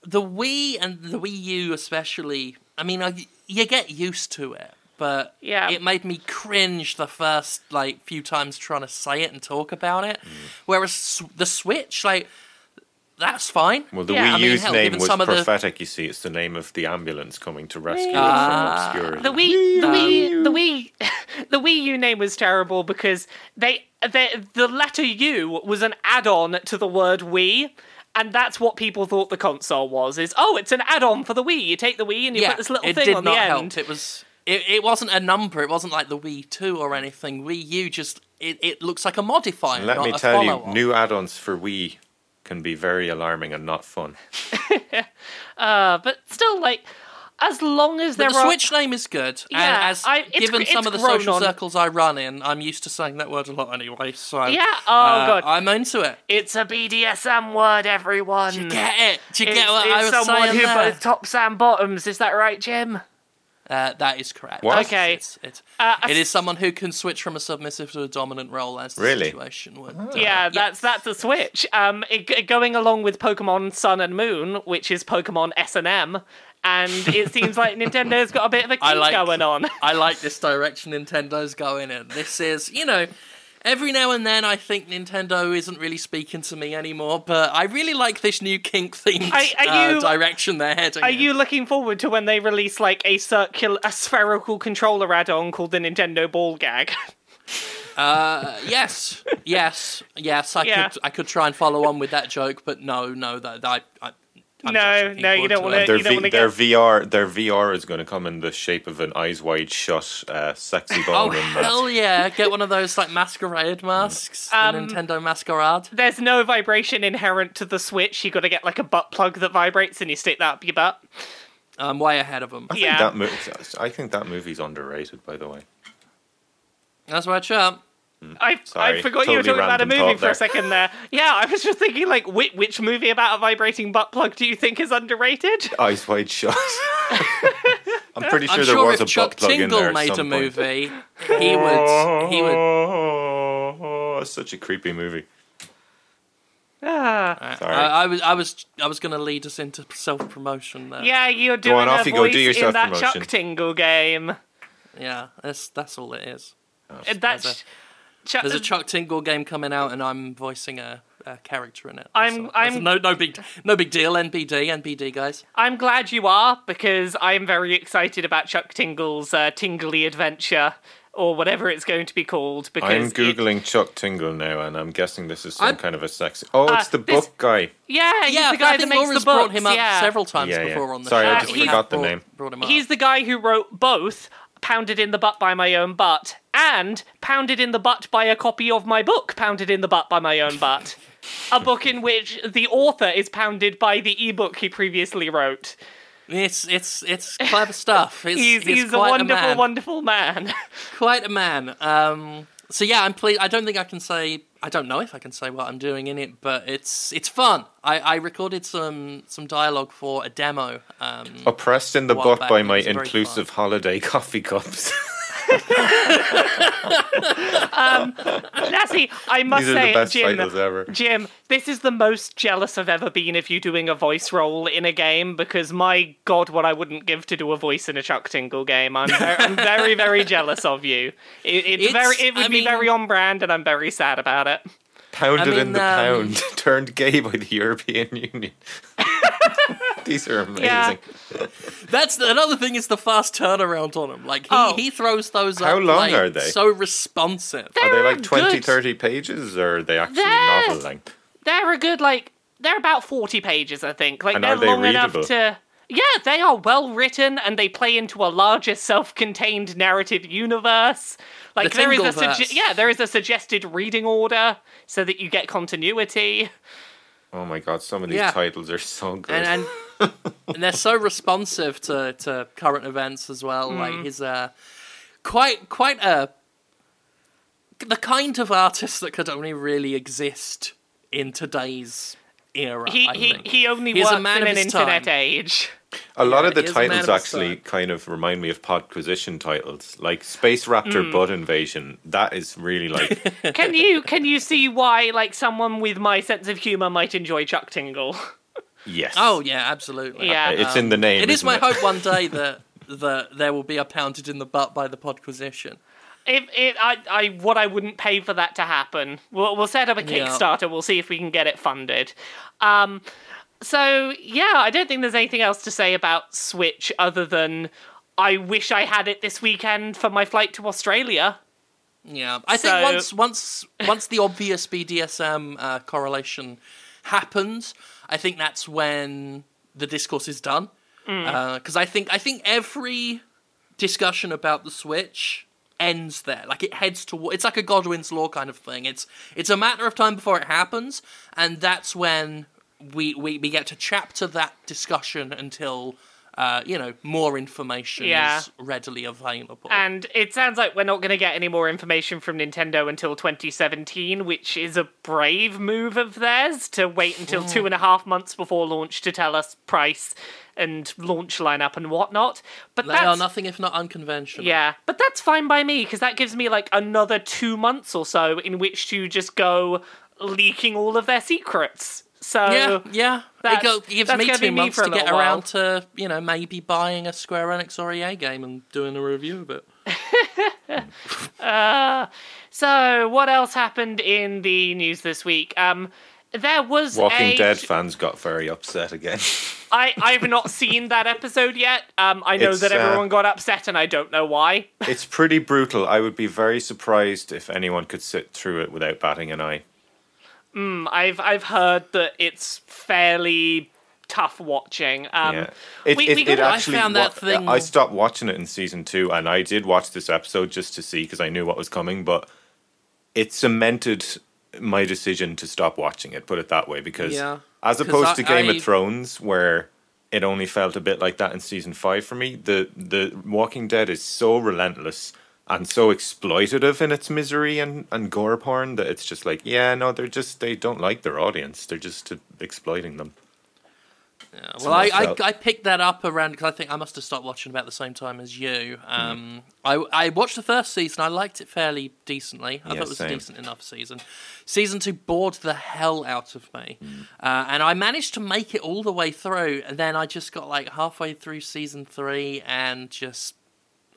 the Wii and the Wii U especially. I mean, I, you get used to it, but Yeah. it made me cringe the first like few times trying to say it and talk about it. Mm. Whereas the Switch, like, that's fine. Well, the Yeah, Wii I mean, U's hell, name was some of the- prophetic. You see, it's the name of the ambulance coming to rescue Ah. it from obscurity. The Wii, the Wii, the Wii, the Wii U name was terrible because they, they, the letter U was an add-on to the word Wii, and that's what people thought the console was. Is oh, it's an add-on for the Wii. You take the Wii and you yeah, put this little thing on the help. end. It was. It, it wasn't a number. It wasn't like the Wii Two or anything. Wii U just it, it looks like a modifier. And let not me a tell you, follow-on. new add-ons for Wii can be very alarming and not fun. Uh, but still, like, as long as there But the are Switch name is good, Yeah, and as I- it's given gr- some of the social on- circles I run in, I'm used to saying that word a lot anyway. So Yeah, oh, uh, God. I'm into it. It's a BDSM word, everyone. Do you get it? Do you it's, get what I it's was someone saying who there? both tops and bottoms. Is that right, Jim? Uh, that is correct. What? Okay. It's, it's, Uh, it I is someone who can switch from a submissive to a dominant role as the Really? situation would. uh, Yeah, that's that's a switch. Um, it, going along with Pokemon Sun and Moon, which is Pokemon S and M, and it seems like Nintendo's got a bit of a kink like- going on. I like this direction Nintendo's going in. This is, you know, every now and then I think Nintendo isn't really speaking to me anymore, but I really like this new kink themed uh, direction they're heading. Are in. you looking forward to when they release like a circular, a spherical controller add-on called the Nintendo Ball Gag? Uh, yes, yes, yes. I Yeah. could, I could try and follow on with that joke, but no, no, that I, I No, no, you don't wanna- Their, v- wanna their get- VR, their VR is going to come in the shape of an eyes wide shut, uh, sexy Oh ballroom. that's- hell yeah! Get one of those like masquerade masks, Um, the Nintendo Masquerade. There's no vibration inherent to the Switch. You got to get like a butt plug that vibrates, and you stick that up your butt. I'm way ahead of them. I think Yeah. that movie. I think that movie's underrated, by the way. That's right, chap. Mm, I, I Sorry, forgot you were talking about a random movie thought for a second there. Yeah, I was just thinking, like, which, which movie about a vibrating butt plug do you think is underrated? Eyes wide shut. I'm pretty sure I'm there sure was if a Chuck butt plug in there Tingle at made some a point. movie, he would he would. Oh, it's such a creepy movie. Ah. Uh, sorry. I, I was I was I was going to lead us into self promotion there. Yeah, you're doing on, a off you go, voice do your in that self-promotion. Chuck Tingle game. yeah. That's that's all it is. And That's There's There's a Chuck Tingle game coming out, and I'm voicing a, a character in it. I'm- So, I'm- no no big no big deal. NBD NBD guys. I'm glad you are because I'm very excited about Chuck Tingle's uh, Tingly Adventure or whatever it's going to be called. Because I'm it- googling Chuck Tingle now, and I'm guessing this is some I'm- kind of a sexy. Oh, Uh, it's the this- book guy. yeah, he's yeah, the guy I that think makes Laura's the books. brought him up yeah. several times Yeah, yeah. before on the Sorry, show. I just We forgot have the brought- name. Brought him up. He's the guy who wrote both Pounded in the Butt by My Own Butt and Pounded in the Butt by a copy of my book, Pounded in the Butt by My Own Butt. a book in which the author is pounded by the ebook he previously wrote. It's it's it's clever stuff. It's, He's, he's, he's a quite wonderful, man. wonderful man. quite a man. Um, so yeah, I'm pleased. I don't think I can say I don't know if I can say what I'm doing in it, but it's it's fun. I, I recorded some some dialogue for a demo. Um, Oppressed in the butt by my it's very inclusive holiday coffee cups. Lassie, I must These are say, the best Jim, ever. Jim, this is the most jealous I've ever been of you doing a voice role in a game because my god, what I wouldn't give to do a voice in a Chuck Tingle game. I'm very, I'm very, very jealous of you. It, it's, It's- very, it would I be mean- very on brand, and I'm very sad about it. Pounded I mean, in the um, pound, turned gay by the European Union. These are amazing. Yeah. That's the, another thing is the fast turnaround on them. Like he, Oh. he throws those How up long like, are they? so responsive. Are they like They're 20, good. 30 pages, or are they actually They're- novel length? They're a good like they're about forty pages, I think. Like And they're are they long readable? enough to. Yeah, they are well written, and they play into a larger self-contained narrative universe. Like The there is a Tingleverse. sugge- yeah, there is a suggested reading order so that you get continuity. Oh my god, some of these Yeah. titles are so good. and and, and they're so responsive to, to current events as well. Mm. Like he's uh, quite quite a the kind of artist that could only really exist in today's era. He I he think. he only He's a works man in of an internet time. age. a lot of the is a man titles of actually time. kind of remind me of Podquisition titles, like Space Raptor. Mm. Butt Invasion. That is really like Can you can you see why like someone with my sense of humor might enjoy Chuck Tingle? yes. Oh yeah, absolutely. Yeah. it's in the name. It is isn't my it? hope one day that that there will be a pounded in the butt by the podquisition. If it, I, I, what I wouldn't pay for that to happen. We'll, we'll set up a Yeah. Kickstarter. We'll see if we can get it funded. Um, so yeah, I don't think there's anything else to say about Switch other than I wish I had it this weekend for my flight to Australia. Yeah, I So- think once once once the obvious BDSM uh, correlation happens, I think that's when the discourse is done. Because I think I think every discussion about the Switch ends there. Like it heads toward. It's like a Godwin's law kind of thing. It's it's a matter of time before it happens, and that's when we we, we get to chapter that discussion until. Uh, you know, more information Yeah. is readily available. And it sounds like we're not going to get any more information from Nintendo until 2017, which is a brave move of theirs to wait until two and a half months before launch to tell us price and launch lineup and whatnot. But They that's are nothing if not unconventional. Yeah, but that's fine by me because that gives me like another two months or so in which to just go leaking all of their secrets. So yeah, yeah. that's- it, go, gives me gonna two me months for to get little around to, you know, maybe buying a Square Enix or EA game and doing a review of it. so what else happened in the news this week? Um, there was Walking a, Dead fans got very upset again. I I've not seen that episode yet. Um, I know It's, that uh, everyone got upset, and I don't know why. it's pretty brutal. I would be very surprised if anyone could sit through it without batting an eye. I've I've heard that it's fairly tough watching. Um, Yeah, it, we- it, we it gotta- I actually. found that wa- thing- I stopped watching it in season two, and I did watch this episode just to see because I knew what was coming. But it cemented my decision to stop watching it. Put it that way, because Yeah. as opposed I- to Game I- of Thrones, where it only felt a bit like that in season five for me, the the Walking Dead is so relentless. And so exploitative in its misery and, and gore porn that it's just like, yeah, no, they're just, they don't like their audience. They're just uh, exploiting them. Yeah, well, I, I I, picked that up around because I think I must have stopped watching about the same time as you. Um, I, I watched the first season. I liked it fairly decently. I Yeah, thought it was same. a decent enough season. Season two bored the hell out of me, Mm. uh, and I managed to make it all the way through. And then I just got like halfway through season three, and just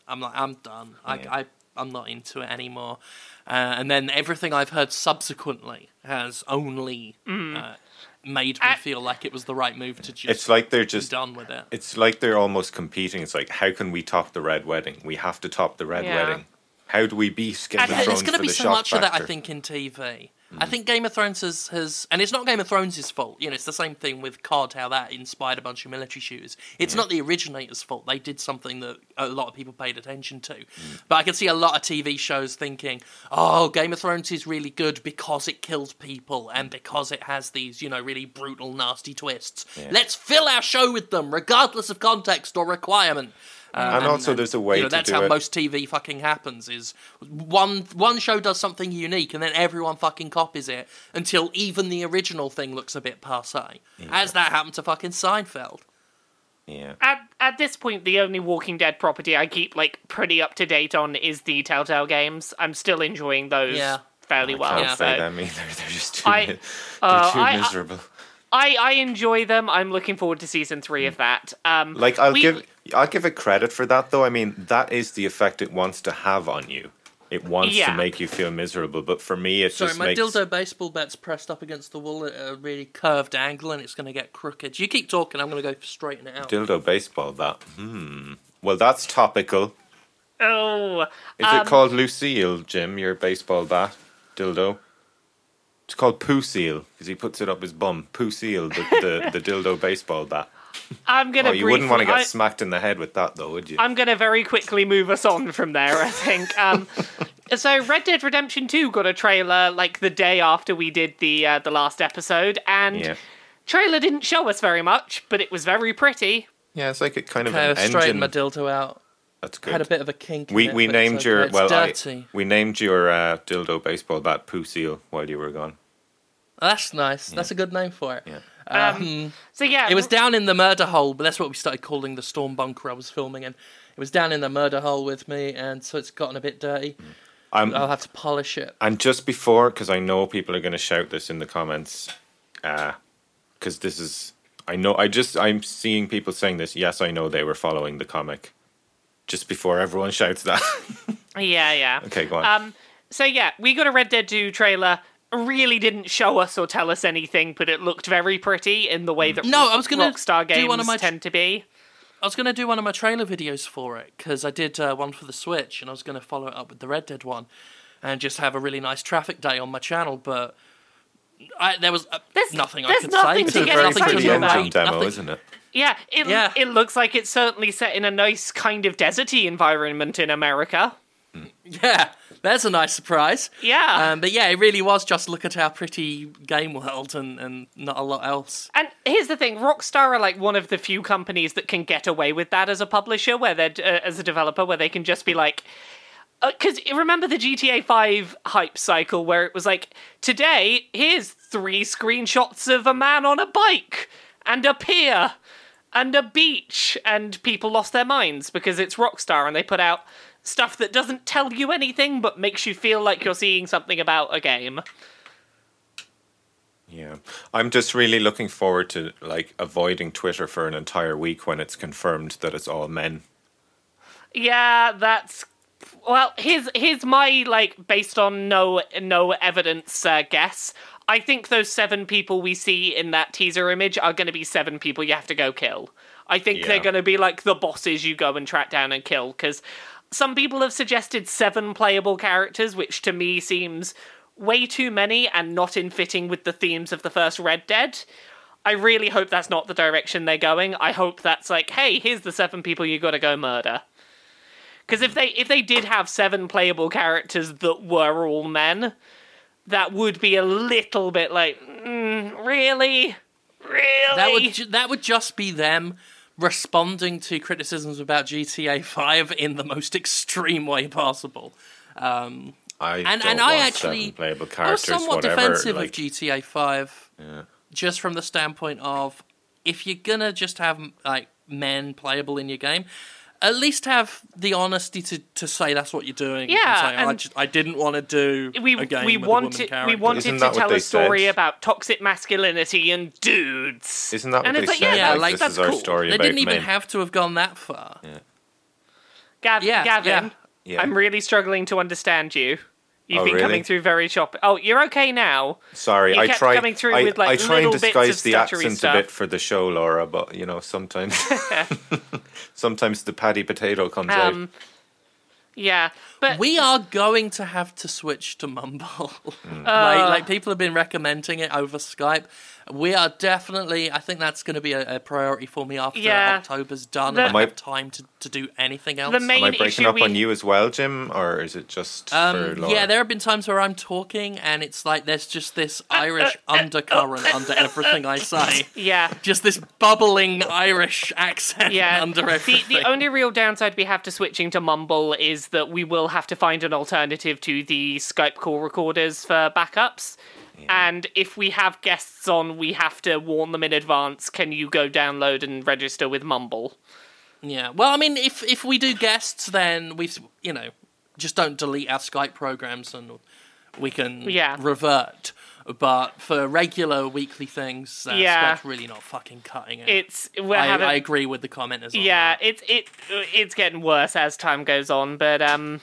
I'm like, I'm done. Yeah. I, I I'm not into it anymore. Uh, and then everything I've heard subsequently has only uh, made me I- feel like it was the right move to just It's like they're be just done with it. It's like they're almost competing. It's like, how can we top the Red Wedding? We have to top the Red Yeah. Wedding. How do we beat Game of And Thrones There's going to be so shock much of that, I think, in TV. I think Game of Thrones has, has, and it's not Game of Thrones' fault. You know, it's the same thing with COD, how that inspired a bunch of military shooters. It's not the originators' fault. They did something that a lot of people paid attention to. But I can see a lot of TV shows thinking, oh, Game of Thrones is really good because it kills people and because it has these, you know, really brutal, nasty twists. Let's fill our show with them, regardless of context or requirement. Uh, And also there's a way you know, to that's how it. most TV fucking happens. Is one one show does something unique, and then everyone fucking copies it until even the original thing looks a bit passe. As that happened to fucking Seinfeld. Yeah. At at this point, the only Walking Dead property I keep like pretty up to date on is the Telltale games. I'm still enjoying those Yeah. fairly I well. can't Yeah. say so- them either. They're just too, I- mi- they're uh, too I- I- miserable. I, I enjoy them. I'm looking forward to season three of that. Um, Like I'll we- give I'll give it credit for that though. I mean, that is the effect it wants to have on you. It wants Yeah. to make you feel miserable, but for me, it Sorry, just my makes dildo baseball bat's pressed up against the wall at a really curved angle, and it's going to get crooked. You keep talking, I'm going to go straighten it out. dildo baseball bat. Hmm. Well, that's topical. oh, Is Um, it called Lucille, Jim? Your baseball bat dildo? It's called Poo Seal because he puts it up his bum. Poo Seal, the, the, the dildo baseball bat. I'm gonna. Oh, you wouldn't want to get I- smacked in the head with that, though, would you? I'm going to very quickly move us on from there, I think. Um, so, Red Dead Redemption 2 got a trailer like the day after we did the uh, the last episode, and yeah. trailer didn't show us very much, but it was very pretty. Yeah, it's like it kind of Okay, an I've straightened engine. my dildo out. That's good. Had a bit of a kink. in We it, we but it's named okay. your It's well, I, we named your uh, dildo baseball bat Poo Seal while you were gone. That's nice. That's a good name for it. Yeah. Um, So yeah, it was down in the murder hole, but that's what we started calling the storm bunker I was filming in. It was down in the murder hole with me, and so it's gotten a bit dirty. I'm I'll have to polish it. And just before, because I know people are going to shout this in the comments, because this is, I know, I just, I'm seeing people saying this. Yes, I know they were following the comic. Just before everyone shouts that. Yeah, yeah. okay, go on. Um, so yeah, we got a Red Dead 2 trailer. Really didn't show us or tell us anything, but it looked very pretty in the way that No, I was gonna Rockstar do games one of my- tend to be. I was going to do one of my trailer videos for it because I did uh, one for the Switch, and I was going to follow it up with the Red Dead one, and just have a really nice traffic day on my channel. But I, there was uh, There's- nothing I there's could nothing say. to to get Very nothing excited pretty to about. engine demo, nothing- isn't it? Yeah, it Yeah. it looks like it's certainly set in a nice kind of deserty environment in America. Yeah, there's a nice surprise. Yeah. Um, but yeah, it really was just look at our pretty game world and, and not a lot else. And here's the thing: Rockstar are like one of the few companies that can get away with that as a publisher, where they're uh, as a developer, where they can just be like, because remember the GTA Five hype cycle, where it was like, today here's three screenshots of a man on a bike and a pier and a beach, and people lost their minds because it's Rockstar and they put out stuff that doesn't tell you anything but makes you feel like you're seeing something about a game. Yeah. I'm just really looking forward to like avoiding Twitter for an entire week when it's confirmed that it's all men. Yeah, that's well. Here's here's my like based on no no evidence uh, guess. I think those seven people we see in that teaser image are going to be seven people you have to go kill. I think Yeah. they're going to be like the bosses you go and track down and kill because some people have suggested seven playable characters, which to me seems way too many and not in fitting with the themes of the first Red Dead. I really hope that's not the direction they're going. I hope that's like, hey, here's the seven people you got to go murder. Because if they if they did have seven playable characters that were all men, that would be a little bit like, mm, really, really. That would ju- that would just be them responding to criticisms about GTA Five in the most extreme way possible. Um, I and and I actually I was somewhat whatever. defensive like, of GTA Five, just from the standpoint of if you're gonna just have like men playable in your game. At least have the honesty to, to say that's what you're doing. Yeah, oh, and say, I, just, I didn't want to do we a game we with a wanted woman we wanted Isn't to tell a story said? about toxic masculinity and dudes. Isn't that what and they like, said? Yeah, like, like, that's, this that's is our cool. story They about didn't even men. have to have gone that far. Gav- Yeah, Gavin, yeah. Yeah. I'm really struggling to understand you. You've Oh, been really? coming through very choppy. Oh, you're okay now. Sorry, You I kept try. coming through I, with, like, I try and disguise the accent stuff. a bit for the show, Laura. But you know, sometimes, sometimes the paddy potato comes out. Um, Yeah, but We are going to have to switch to Mumble. Uh. like, like ah. people have been recommending it over Skype. We are definitely. I think that's going to be a, a priority for me after Yeah. October's done. The- and I Am I- have time to, to do anything else. The main Am I breaking up we- on you as well, Jim, or is it just for Um, Laura? yeah, there have been times where I'm talking and it's like there's just this uh, uh, Irish uh, undercurrent under everything I say. yeah, Just this bubbling Irish accent yeah. under the, everything. the only real downside we have to switching to Mumble is that we will have to find an alternative to the Skype call recorders for backups. And if we have guests on, we have to warn them in advance. Can you go download and register with Mumble? Yeah. Well, I mean, if if we do guests, then we, you know, just don't delete our Skype programs and we can Yeah. revert. But for regular weekly things, uh, Yeah. Skype's really not fucking cutting it. It's we're I, having I agree with the commenters. on yeah, that. it's it it's getting worse as time goes on, but um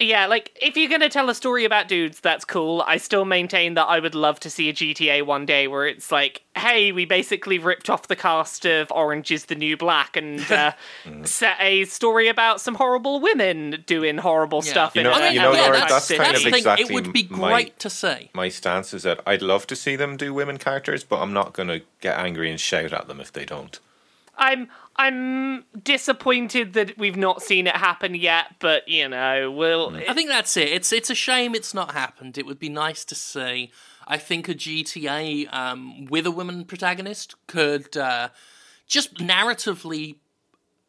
yeah, like if you're gonna tell a story about dudes, that's cool. I still maintain that I would love to see a GTA one day where it's like, hey, we basically ripped off the cast of Orange is the New Black and uh, set a story about some horrible women doing horrible Yeah. stuff. You in know- a- I mean, you know, yeah, Laura, that's, that's that's kind the of thing. exactly it would be my- great to see. My stance is that I'd love to see them do women characters, but I'm not going to get angry and shout at them if they don't. I'm I'm disappointed that we've not seen it happen yet, but you know, we'll I think that's it. It's it's a shame it's not happened. It would be nice to see. I think a GTA um, with a woman protagonist could uh, just narratively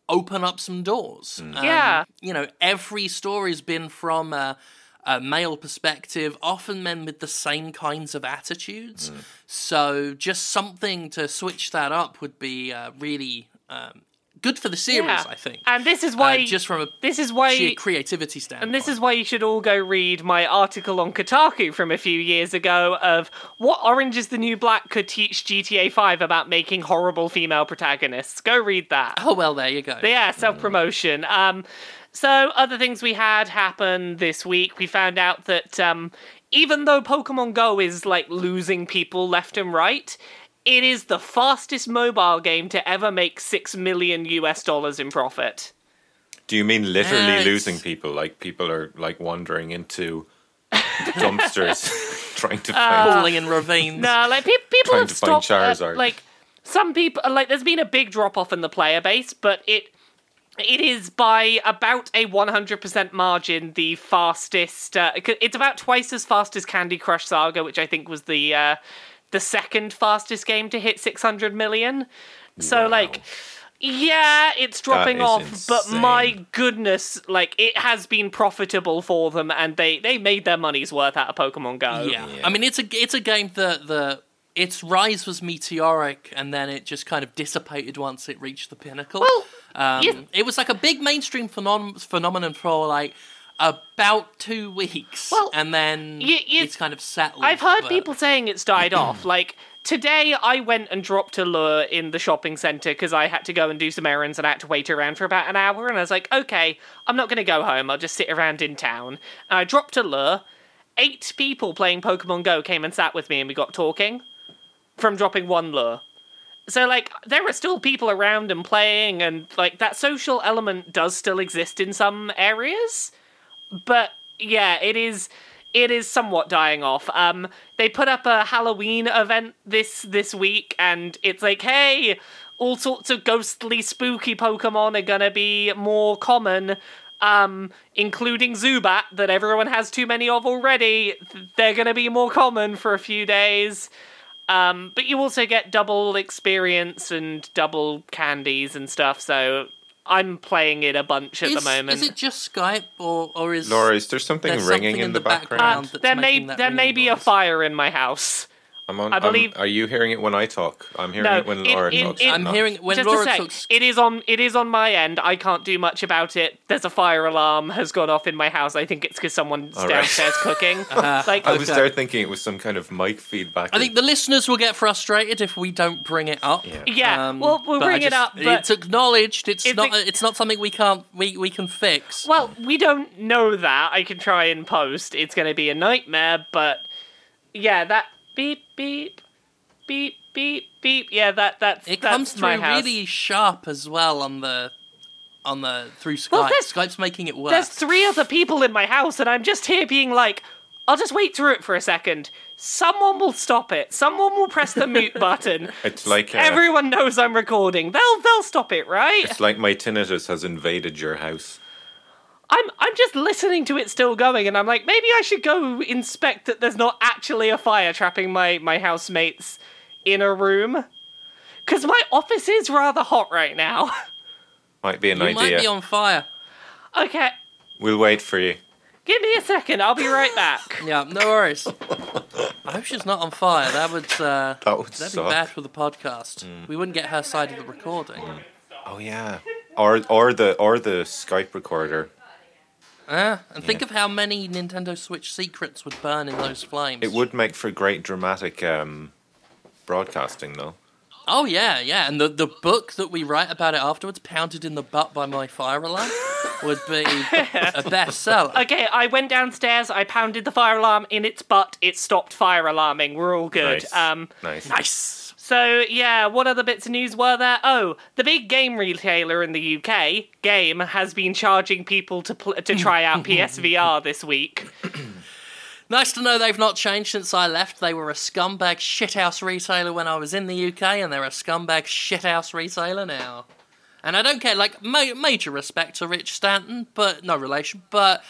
open up some doors. Um, Yeah. you know, every story's been from a, a male perspective, often men with the same kinds of attitudes. So just something to switch that up would be uh, really um, good for the series. Yeah. I think. And this is why uh, just from a this is why sheer creativity standpoint. And this is why you should all go read my article on Kotaku from a few years ago of what Orange is the New Black could teach GTA 5 about making horrible female protagonists. Go read that. Oh well, there you go. But yeah, self promotion. Um, so other things we had happen this week. We found out that um, even though Pokemon Go is like losing people left and right, it is the fastest mobile game to ever make six million US dollars in profit. Do you mean literally Uh, losing people? Like people are like wandering into dumpsters trying to find. falling in ravines. No, like pe- people Trying have to find stopped. uh, like some people, like there's been a big drop off in the player base, but it it is by about a 100% margin the fastest. Uh, it's about twice as fast as Candy Crush Saga, which I think was the uh, the second fastest game to hit 600 million. So Wow. like. Yeah, it's dropping is off, but my goodness, like it has been profitable for them, and they they made their money's worth out of Pokemon Go. Yeah. Yeah. I mean it's a it's a game that the its rise was meteoric and then it just kind of dissipated once it reached the pinnacle. Well, um, you- it was like a big mainstream phenom- phenomenon for like about two weeks, Well, and then you- you- it's kind of settled. I've heard but- people saying it's died off. Like today, I went and dropped a lure in the shopping center because I had to go and do some errands and I had to wait around for about an hour. And I was like, okay, I'm not going to go home. I'll just sit around in town. And I dropped a lure. Eight people playing Pokemon Go came and sat with me, and we got talking from dropping one lure. So like there are still people around and playing and like that social element does still exist in some areas but yeah, it is it is somewhat dying off. Um, they put up a Halloween event this this week, and it's like, hey, all sorts of ghostly, spooky Pokemon are gonna be more common. Um, including Zubat that everyone has too many of already. They're gonna be more common for a few days. Um, but you also get double experience and double candies and stuff. So I'm playing it a bunch at Is, the moment. is it just Skype or or is Laura, is there something ringing something in, in the, the background? background. Uh, there may there may ringing be a fire in my house. I'm on. I I'm- believe- are you hearing it when I talk? I'm hearing No, it when it- Laura it- talks. it- I'm not. hearing when Just Laura a sec. talks. It is on it is on my end. I can't do much about it. There's a fire alarm has gone off in my house. I think it's because someone's All right. downstairs cooking. Uh-huh. like I was Okay. there thinking it was some kind of mic feedback. I think the listeners will get frustrated if we don't bring it up. Yeah. Yeah, um, well, we'll but I bring it up, but- it's acknowledged. It's, It's not. a- it's not something we can't. We we can fix. Well, we don't know that. I can try and post. It's going to be a nightmare, but yeah, that beep beep beep beep beep. Yeah, that that's it that's comes my through house. really sharp as well on the on the through Skype. Well, there's- Skype's making it worse. There's three other people in my house, and I'm just here being like, I'll just wait through it for a second. Someone will stop it. Someone will press the mute button. It's like uh, Everyone knows I'm recording. They'll they'll stop it, right? it's like my tinnitus has invaded your house. I'm I'm just listening to it still going, and I'm like, maybe I should go inspect that there's not actually a fire trapping my my housemates in a room. Cause my office is rather hot right now. Might be an you idea. might be on fire. okay, We'll wait for you. give me a second. I'll be right back. Yeah, no worries. I hope she's not on fire. That would uh, That would that'd suck. be bad for the podcast. We wouldn't get her side of the recording. Oh yeah. Or or the or the Skype recorder. Uh, and think of how many Nintendo Switch secrets would burn in those flames. It would make for great dramatic um, broadcasting, though. Oh yeah, yeah, and the the book that we write about it afterwards, pounded in the butt by my fire alarm, would be a bestseller. Okay, I went downstairs. I pounded the fire alarm in its butt. It stopped fire alarming. We're all good. Nice. Um. Nice. Nice. So yeah, what other bits of news were there? Oh, the big game retailer in the UK, Game, has been charging people to pl- to try out PSVR this week. Nice to know they've not changed since I left. They were a scumbag shithouse retailer when I was in the UK, and they're a scumbag shithouse retailer now. And I don't care, like, ma- major respect to Rich Stanton, but no relation, but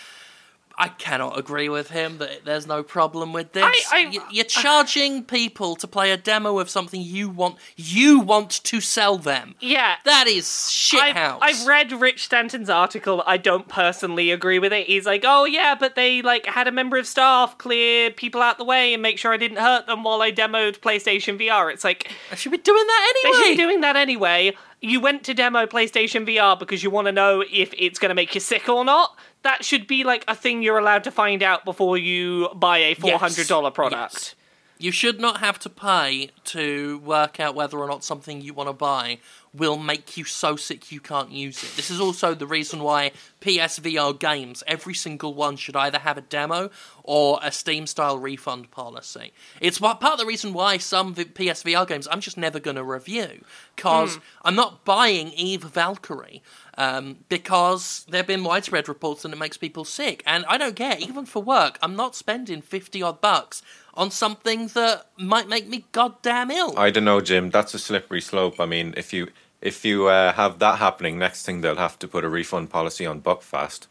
I cannot agree with him that there's no problem with this. I- I- You're charging people to play a demo of something you want you want to sell them. Yeah. That is shithouse. I've, I've read Rich Stanton's article. I don't personally agree with it. He's like, oh yeah, but they like had a member of staff clear people out the way and make sure I didn't hurt them while I demoed PlayStation VR. It's like I should be doing that anyway. they should be doing that anyway. You went to demo PlayStation VR because you want to know if it's going to make you sick or not. That should be like a thing you're allowed to find out before you buy a four hundred dollar Yes. product. Yes. You should not have to pay to work out whether or not something you want to buy will make you so sick you can't use it. This is also the reason why PSVR games, every single one, should either have a demo or a Steam style refund policy. It's part of the reason why some PSVR games I'm just never going to review because hmm. I'm not buying Eve Valkyrie um, because there have been widespread reports that it makes people sick. And I don't care, even for work, I'm not spending 50 odd bucks on something that might make me goddamn ill. I don't know, Jim. That's a slippery slope. I mean, if you if you uh, have that happening, next thing they'll have to put a refund policy on Buckfast.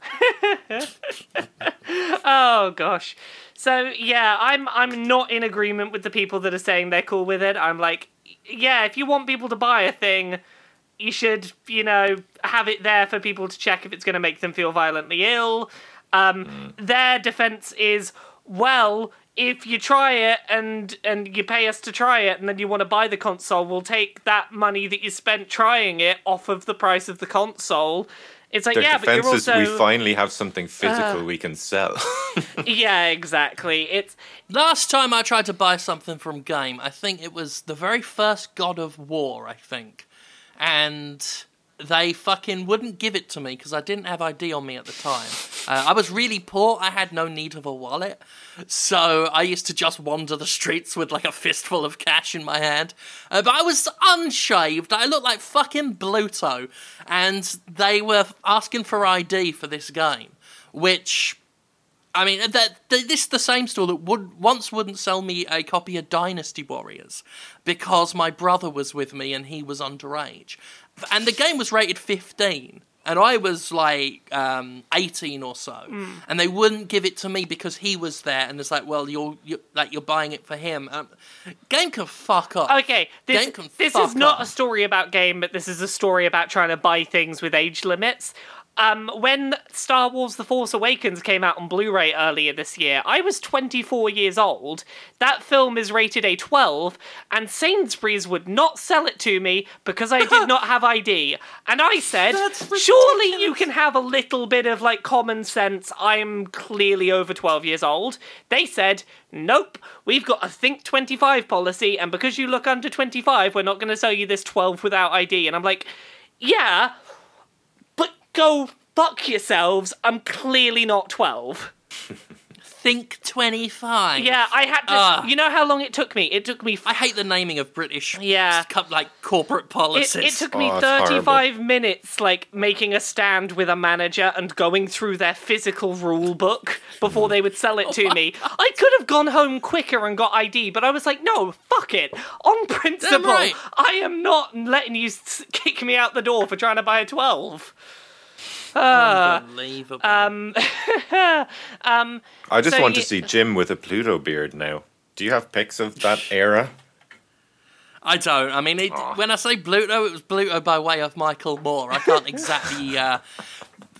Oh gosh. So yeah, I'm I'm not in agreement with the people that are saying they're cool with it. I'm like, yeah, if you want people to buy a thing, you should, you know, have it there for people to check if it's going to make them feel violently ill. Um, Their defense is, well, if you try it and and you pay us to try it, and then you want to buy the console, we'll take that money that you spent trying it off of the price of the console. It's like, Their yeah, but you're defense is also we finally have something Uh. physical we can sell. yeah, exactly. It's Last time I tried to buy something from Game, I think it was the very first God of War, I think. And they fucking wouldn't give it to me because I didn't have ID on me at the time. Uh, I was really poor, I had no need of a wallet. So I used to just wander the streets with like a fistful of cash in my hand. Uh, but I was unshaved, I looked like fucking Bluto. And they were asking for ID for this game, which I mean, that, this is the same store that would once wouldn't sell me a copy of Dynasty Warriors because my brother was with me and he was underage, and the game was rated 15, and I was like um, 18 or so, and they wouldn't give it to me because he was there, and it's like, well, you're, you're like you're buying it for him. Um, game can fuck up. Okay, this, Game can this is not off. a story about game, but this is a story about trying to buy things with age limits. Um, when Star Wars The Force Awakens came out on Blu ray earlier this year, I was 24 years old. That film is rated a 12, and Sainsbury's would not sell it to me because I did not have ID. And I said, surely you can have a little bit of like common sense. I'm clearly over 12 years old. They said, nope, we've got a Think 25 policy, and because you look under 25, we're not going to sell you this 12 without ID. And I'm like, yeah, go fuck yourselves. I'm clearly not 12. Think 25. Yeah, I had to. Ah. You know how long it took me? It took me. I hate the naming of British Yeah. co- like corporate It, policies. it took me Oh, it's horrible. 35 minutes, like, making a stand with a manager and going through their physical rule book before they would sell it to me. I could have gone home quicker and got ID, but I was like, no, fuck it. On principle, right. I am not letting you s- kick me out the door for trying to buy a 12. Uh, Unbelievable. um, um, I just So want you- to see Jim with a Bluto beard now. Do you have pics of that era? I don't. I mean, it, when I say Bluto, it was Bluto by way of Michael Moore. I can't exactly. Uh,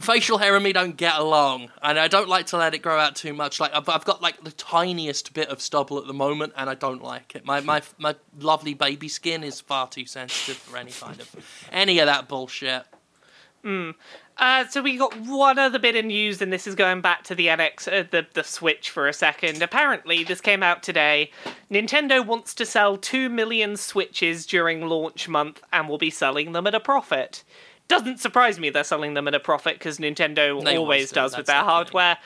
facial hair and me don't get along, and I don't like to let it grow out too much. Like I've, I've got like the tiniest bit of stubble at the moment, and I don't like it. My my my lovely baby skin is far too sensitive for any kind of any of that bullshit. Uh, so we got one other bit of news, and this is going back to the NX, uh, the the Switch for a second. Apparently, this came out today. Nintendo wants to sell two million Switches during launch month, and will be selling them at a profit. Doesn't surprise me they're selling them at a profit because Nintendo They always always do, does with their the hardware.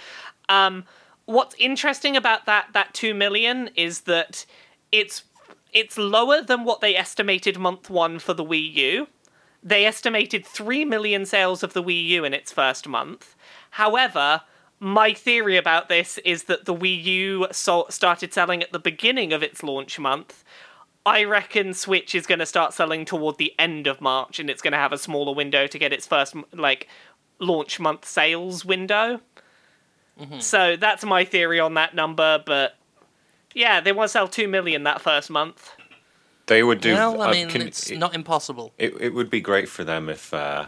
Um, what's interesting about that that two million is that it's it's lower than what they estimated month one for the Wii U. They estimated 3 million sales of the Wii U in its first month. However, my theory about this is that the Wii U so- started selling at the beginning of its launch month. I reckon Switch is going to start selling toward the end of March and it's going to have a smaller window to get its first like launch month sales window. Mm-hmm. So that's my theory on that number, but yeah, they want to sell 2 million that first month. They would do. well, I uh, mean, can- it's it, not impossible. It, it would be great for them if uh,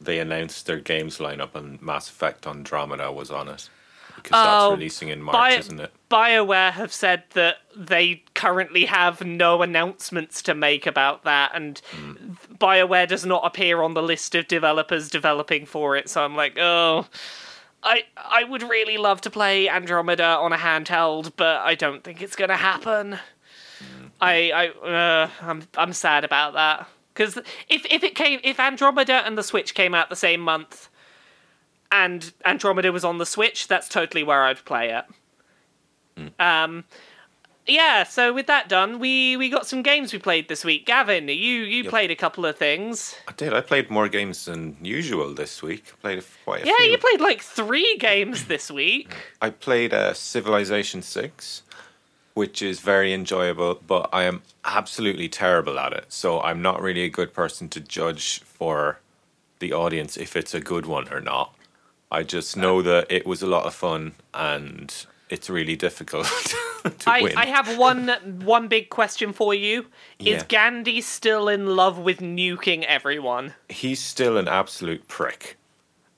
they announced their games lineup and Mass Effect Andromeda was on it. Because Oh, that's releasing in March, Bio- isn't it? BioWare have said that they currently have no announcements to make about that, and BioWare does not appear on the list of developers developing for it. So I'm like, oh, I I would really love to play Andromeda on a handheld, but I don't think it's gonna happen. I I uh, I'm I'm sad about that because if if it came if Andromeda and the Switch came out the same month, and Andromeda was on the Switch, that's totally where I'd play it. Um, yeah. So with that done, we we got some games we played this week. Gavin, you you played a couple of things. I did. I played more games than usual this week. Played a- quite a Yeah, few. you played like three games this week. I played uh, Civilization 6, which is very enjoyable, but I am absolutely terrible at it. So I'm not really a good person to judge for the audience if it's a good one or not. I just know that it was a lot of fun and it's really difficult to I, win. I have one one big question for you. Is Yeah. Gandhi still in love with nuking everyone? he's still an absolute prick.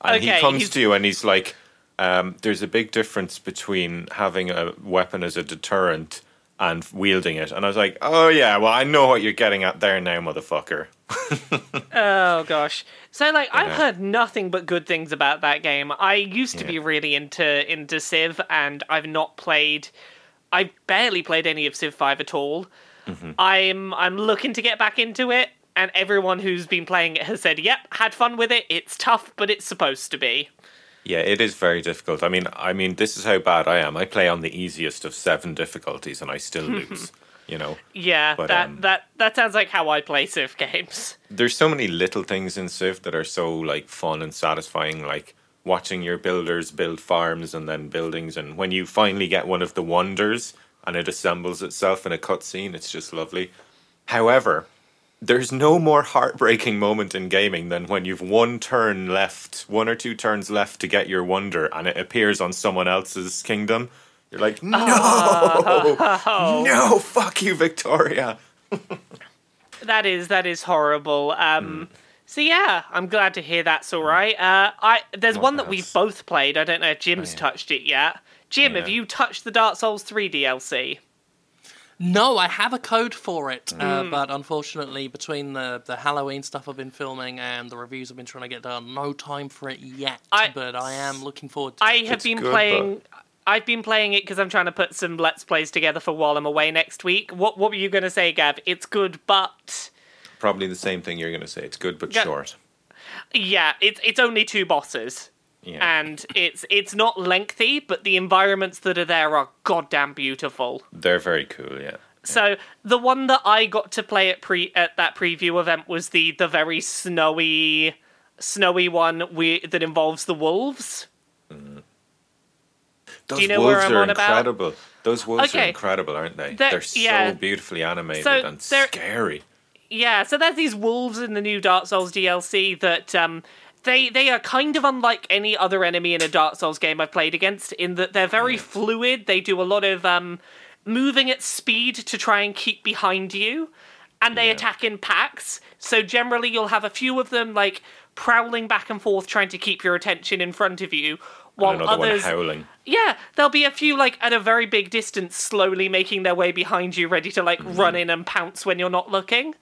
And Okay, he comes he's- to you and he's like, um, there's a big difference between having a weapon as a deterrent and wielding it. And I was like, oh, yeah, well, I know what you're getting at there now, motherfucker. Oh gosh. So like I've heard nothing but good things about that game. I used to Yeah. be really into into Civ and I've not played I barely played any of Civ 5 at all. Mm-hmm. I'm I'm looking to get back into it and everyone who's been playing it has said, "Yep, had fun with it. It's tough, but it's supposed to be." Yeah, it is very difficult. I mean, I mean, this is how bad I am. I play on the easiest of seven difficulties and I still lose. You know, Yeah, But, that um, that that sounds like how I play Civ games. there's so many little things in Civ that are so like fun and satisfying, like watching your builders build farms and then buildings, and when you finally get one of the wonders and it assembles itself in a cutscene, it's just lovely. However, there's no more heartbreaking moment in gaming than when you've one turn left, one or two turns left to get your wonder, and it appears on someone else's kingdom. You're like, no, no, fuck you, Victoria. That is that is horrible. Um, so yeah, I'm glad to hear that's all right. Uh, I there's Not one that bad. we've both played. I don't know if Jim's yeah. touched it yet. Jim, have you touched the Dark Souls 3 DLC? No, I have a code for it, Mm. uh, but unfortunately, between the, the Halloween stuff I've been filming and the reviews I've been trying to get done, no time for it yet. I- but I am looking forward to I it. have It's been good, playing. I've been playing it because I'm trying to put some let's plays together for while I'm away next week. What What were you gonna say, Gav? It's good, but Probably the same thing you're going to say. It's good but Yeah. short. yeah, it's it's only two bosses. Yeah. and it's it's not lengthy, but the environments that are there are goddamn beautiful. They're very cool, yeah. So the one that I got to play at pre at that preview event was the the very snowy snowy one we, that involves the wolves. Those you know wolves where I'm are on about? incredible. Those wolves Okay. are incredible, aren't they? They're- They're, so yeah. beautifully animated So and scary. Yeah, so there's these wolves in the new Dark Souls DLC that um they they are kind of unlike any other enemy in a Dark Souls game I've played against in that they're very fluid. They do a lot of um moving at speed to try and keep behind you and they Yeah. attack in packs. So generally you'll have a few of them like prowling back and forth trying to keep your attention in front of you while others howling. yeah, there'll be a few like at a very big distance, slowly making their way behind you, ready to like run in and pounce when you're not looking.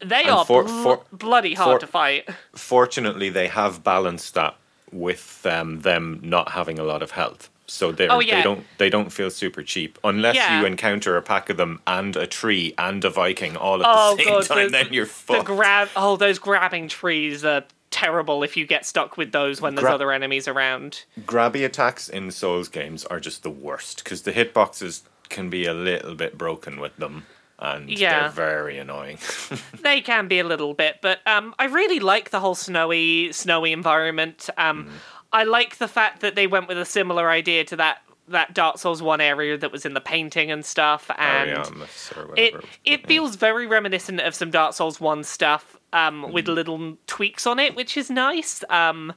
They And are for- bl- for- bloody hard for- to fight. Fortunately, they have balanced that with um, them not having a lot of health. So they Oh, yeah. they don't they don't feel super cheap unless Yeah. you encounter a pack of them and a tree and a Viking all at Oh the same god, time. the, then you're the fucked. grab. Oh, those grabbing trees are terrible if you get stuck with those when there's Gra- other enemies around. Grabby attacks in Souls games are just the worst because the hitboxes can be a little bit broken with them, and Yeah. they're very annoying. they can be a little bit, but um, I really like the whole snowy, snowy environment. Um, Mm. I like the fact that they went with a similar idea to that that Dark Souls one area that was in the painting and stuff, and Ariamis or it it Yeah. feels very reminiscent of some Dark Souls one stuff, um, Mm. with little tweaks on it, which is nice. Um,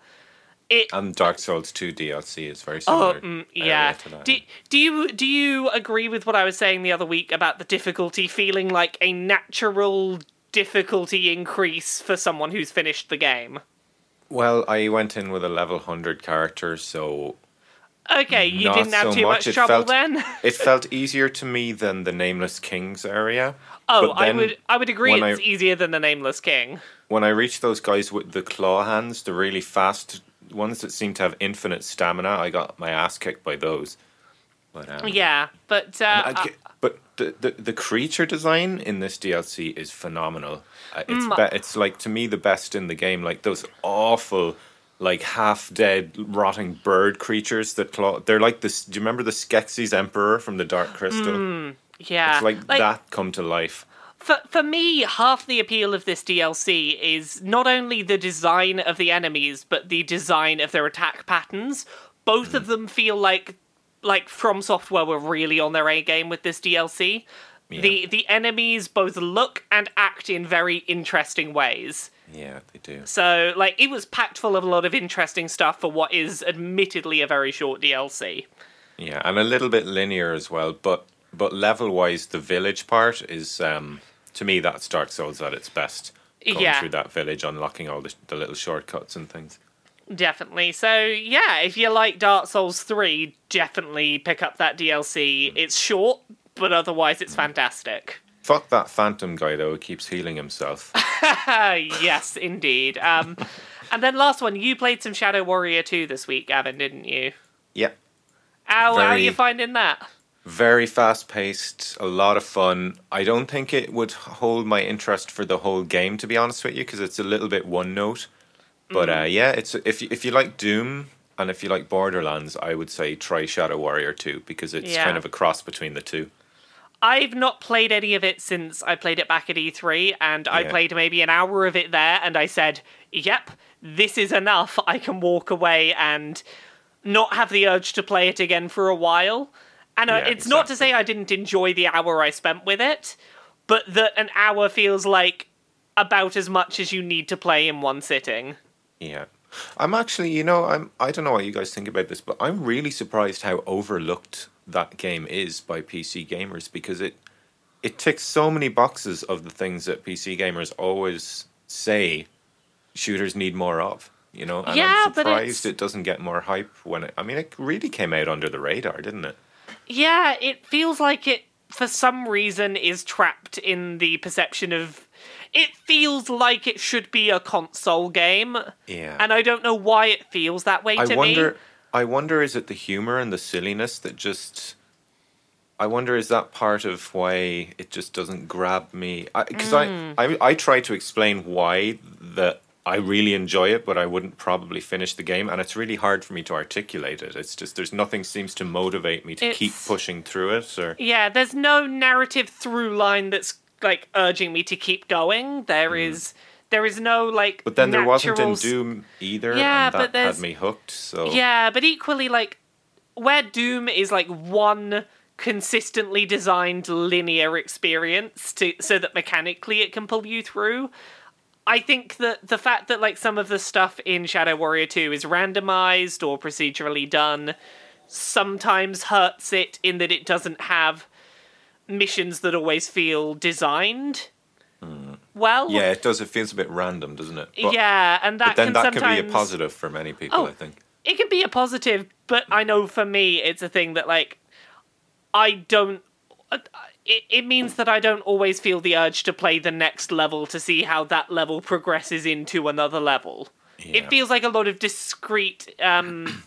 it And Dark Souls 2 DLC is very Oh, similar. mm, yeah. Do, do you do you agree with what I was saying the other week about the difficulty feeling like a natural difficulty increase for someone who's finished the game? Well, I went in with a level 100 character, so Okay, you Not didn't have so too much. much trouble felt- then. it felt easier to me than the Nameless Kings area. Oh, I would I would agree it's I- easier than the Nameless King. When I reached those guys with the claw hands, the really fast ones that seem to have infinite stamina, I got my ass kicked by those. But, um, Yeah, but uh, I but the, the the creature design in this DLC is phenomenal. Uh, It's Mm. be- it's like to me the best in the game. Like those awful, like half dead rotting bird creatures that claw. They're like this. Do you remember the Skeksis Emperor from the Dark Crystal? yeah, It's like, that come to life. For for me, half the appeal of this DLC is not only the design of the enemies, but the design of their attack patterns. Both of them feel like like From Software were really on their A game with this DLC. The the enemies both look and act in very interesting ways. Yeah, they do. So like it was packed full of a lot of interesting stuff for what is admittedly a very short DLC. Yeah, and a little bit linear as well. But but level wise, the village part is um to me that's Dark Souls at its best. Going Yeah. through that village, unlocking all the, the little shortcuts and things. Definitely. So, yeah, if you like Dark Souls 3, definitely pick up that DLC. It's short, but otherwise it's fantastic. Fuck that phantom guy though. Who keeps healing himself. Yes, indeed. Um, and then last one, you played some Shadow Warrior 2 this week, Gavin, didn't you? yeah. How, how are you finding that? Very fast paced, a lot of fun. I don't think it would hold my interest for the whole game, to be honest with you, because it's a little bit one note. But Mm-hmm. uh, yeah, it's if you, if you like Doom and if you like Borderlands, I would say try Shadow Warrior 2 because it's Yeah. kind of a cross between the two. I've not played any of it since I played it back at E3, and I played maybe an hour of it there, and I said, yep, this is enough. I can walk away and not have the urge to play it again for a while. And uh, Yeah, it's not to say I didn't enjoy the hour I spent with it, but that an hour feels like about as much as you need to play in one sitting. Yeah. I'm actually, you know, I'm I don't know what you guys think about this, but I'm really surprised how overlooked that game is by PC gamers because it it ticks so many boxes of the things that PC gamers always say shooters need more of. You know, and Yeah, I'm but surprised it doesn't get more hype when it. I mean, it really came out under the radar, didn't it? Yeah, it feels like it, for some reason, is trapped in the perception of. It feels like it should be a console game, Yeah. and I don't know why it feels that way I to wonder. me. I wonder is it the humor and the silliness that just. I wonder is that part of why it just doesn't grab me? Because I, Mm. I, I, try to explain why that I really enjoy it, but I wouldn't probably finish the game, and it's really hard for me to articulate it. It's just there's nothing seems to motivate me to keep pushing through it. Or Yeah, there's no narrative through line that's like urging me to keep going. There mm-hmm. is there is no like but then there wasn't in Doom either, Yeah, and but that had me hooked. So Yeah, but equally like where Doom is like one consistently designed linear experience to so that mechanically it can pull you through. I think that the fact that like some of the stuff in Shadow Warrior 2 is randomized or procedurally done sometimes hurts it in that it doesn't have missions that always feel designed well. yeah, it does. It feels a bit random, doesn't it? But, yeah, and that but then can that sometimes could be a positive for many people. Oh. I think. it can be a positive, but I know for me it's a thing that like I don't. uh, It, it means that I don't always feel the urge to play the next level to see how that level progresses into another level. Yeah. It feels like a lot of discrete, um,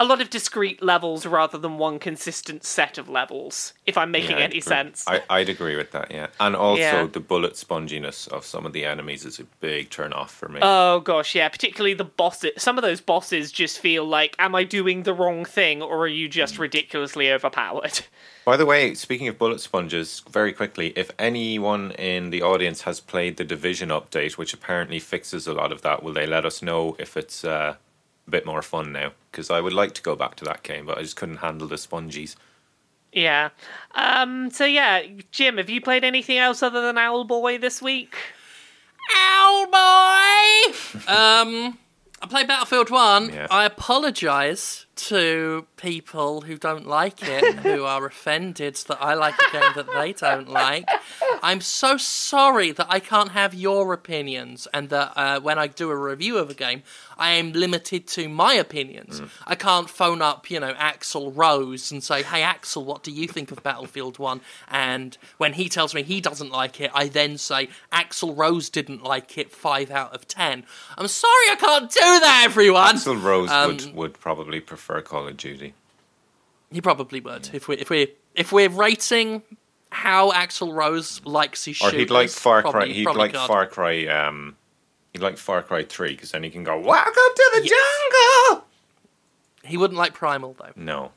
a lot of discrete levels rather than one consistent set of levels. If I'm making Yeah, any agree. sense. I, I'd agree with that, yeah. And also, Yeah. the bullet sponginess of some of the enemies is a big turn off for me. Oh gosh, yeah. Particularly the bosses. Some of those bosses just feel like, am I doing the wrong thing, or are you just ridiculously overpowered? By the way, speaking of bullet sponges, very quickly, if anyone in the audience has played the Division update, which apparently fixes a lot of that, will they let us know if it's uh, a bit more fun now? Because I would like to go back to that game, but I just couldn't handle the spongies. Yeah. Um. So yeah, Jim, have you played anything else other than Owlboy this week? Ow, boy! um, I played Battlefield 1. Yeah. I apologise to people who don't like it, who are offended that I like a game that they don't like. I'm so sorry that I can't have your opinions and that uh, when I do a review of a game, I am limited to my opinions. I can't phone up, you know, Axl Rose and say, hey, Axl, what do you think of Battlefield 1? And when he tells me he doesn't like it, I then say, Axl Rose didn't like it, 5 out of 10. I'm sorry I can't do that, everyone! Axl Rose Um, would, would probably prefer Call of Duty. He probably would if we if we if we're rating how Axl Rose likes his Or he'd like Far Cry. probably- He'd probably like God. Far Cry. Um, he'd like Far Cry Three because then he can go. Welcome to the jungle. He wouldn't like Primal though. No,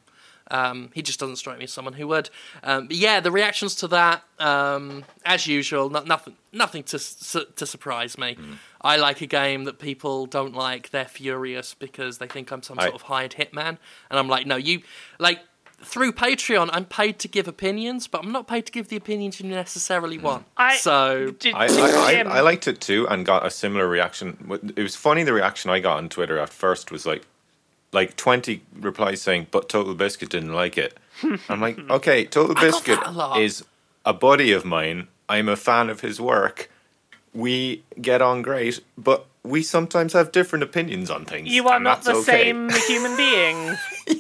Um, he just doesn't strike me as someone who would. Um, but yeah, the reactions to that, um, as usual, no, nothing, nothing to su- to surprise me. Hmm. I like a game that people don't like. They're furious because they think I'm some I- sort of hired hitman, and I'm like, no, you like. Through Patreon, I'm paid to give opinions, but I'm not paid to give the opinions you necessarily want. I- so Did, I, I, I, I liked it too and got a similar reaction. It was funny the reaction I got on Twitter at first was like, like twenty replies saying, "But Total Biscuit didn't like it." I'm like, okay, Total Biscuit a is a buddy of mine. I'm a fan of his work. We get on great, but we sometimes have different opinions on things. you are not the okay. same human being.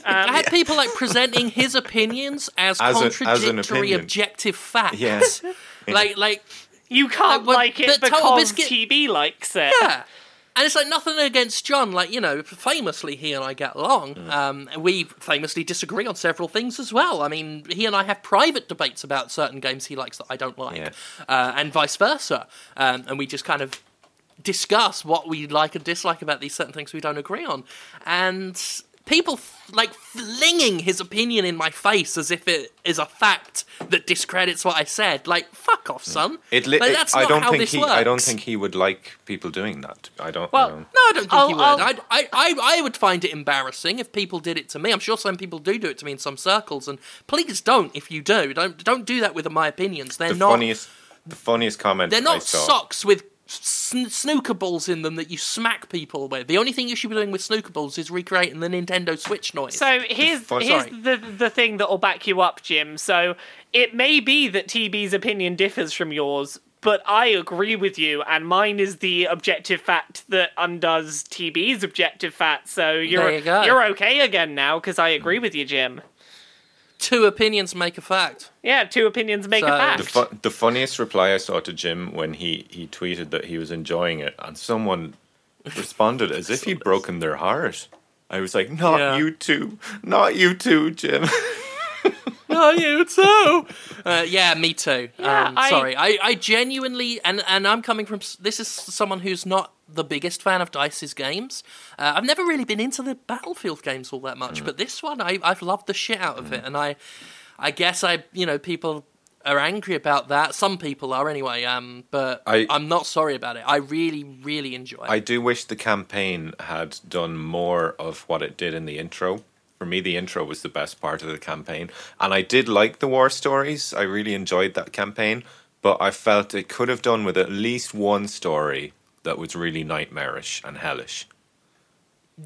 I Um, had people like presenting his opinions as, As a- as an contradictory opinion. objective facts. Yes. like like you can't but- like it but Total because Biscuit- TB likes it. yeah. And it's like nothing against John. Like you know, famously he and I get along. Mm. Um, we famously disagree on several things as well. I mean, he and I have private debates about certain games he likes that I don't like, Yeah. uh, and vice versa. Um, and we just kind of discuss what we like and dislike about these certain things we don't agree on. And people f- like flinging his opinion in my face as if it is a fact that discredits what I said. Like, fuck off, mm. son. It, li- Like, it- that's I don't how think this he. I don't think he would like people doing that. I don't. I Well, don't. No, I don't think I'll- he would. I'll- I'd, I, I, I would find it embarrassing if people did it to me. I'm sure some people do do it to me in some circles, and please don't if you do. Don't don't do that with my opinions. They're the not. funniest. The funniest comment. They're I not saw. socks with sn- snooker balls in them that you smack people with. The only thing you should be doing with snooker balls is recreating the Nintendo Switch noise. So here's fun- here's the the thing that will back you up, Jim. So it may be that TB's opinion differs from yours, but I agree with you, and mine is the objective fact that undoes TB's objective fact. So you're you you're okay again now because I agree with you, Jim. Two opinions make a fact. Yeah, two opinions make So- a fact. The, fu- the funniest reply I saw to Jim when he, he tweeted that he was enjoying it, and someone responded as if he'd broken their heart. I was like, not Yeah. you too, not you too, Jim. Oh, you too. Uh, yeah, me too. Yeah, um, I- sorry, I, I genuinely, and and I'm coming from. This is someone who's not the biggest fan of Dice's games. Uh, I've never really been into the Battlefield games all that Mm. much, but this one I, I've loved the shit out of it, and I, I guess I, you know, people are angry about that. Some people are anyway. Um, but I- I'm not sorry about it. I really, really enjoy. It. I do wish the campaign had done more of what it did in the intro. For me, the intro was the best part of the campaign. And I did like the war stories. I really enjoyed that campaign. But I felt it could have done with at least one story that was really nightmarish and hellish.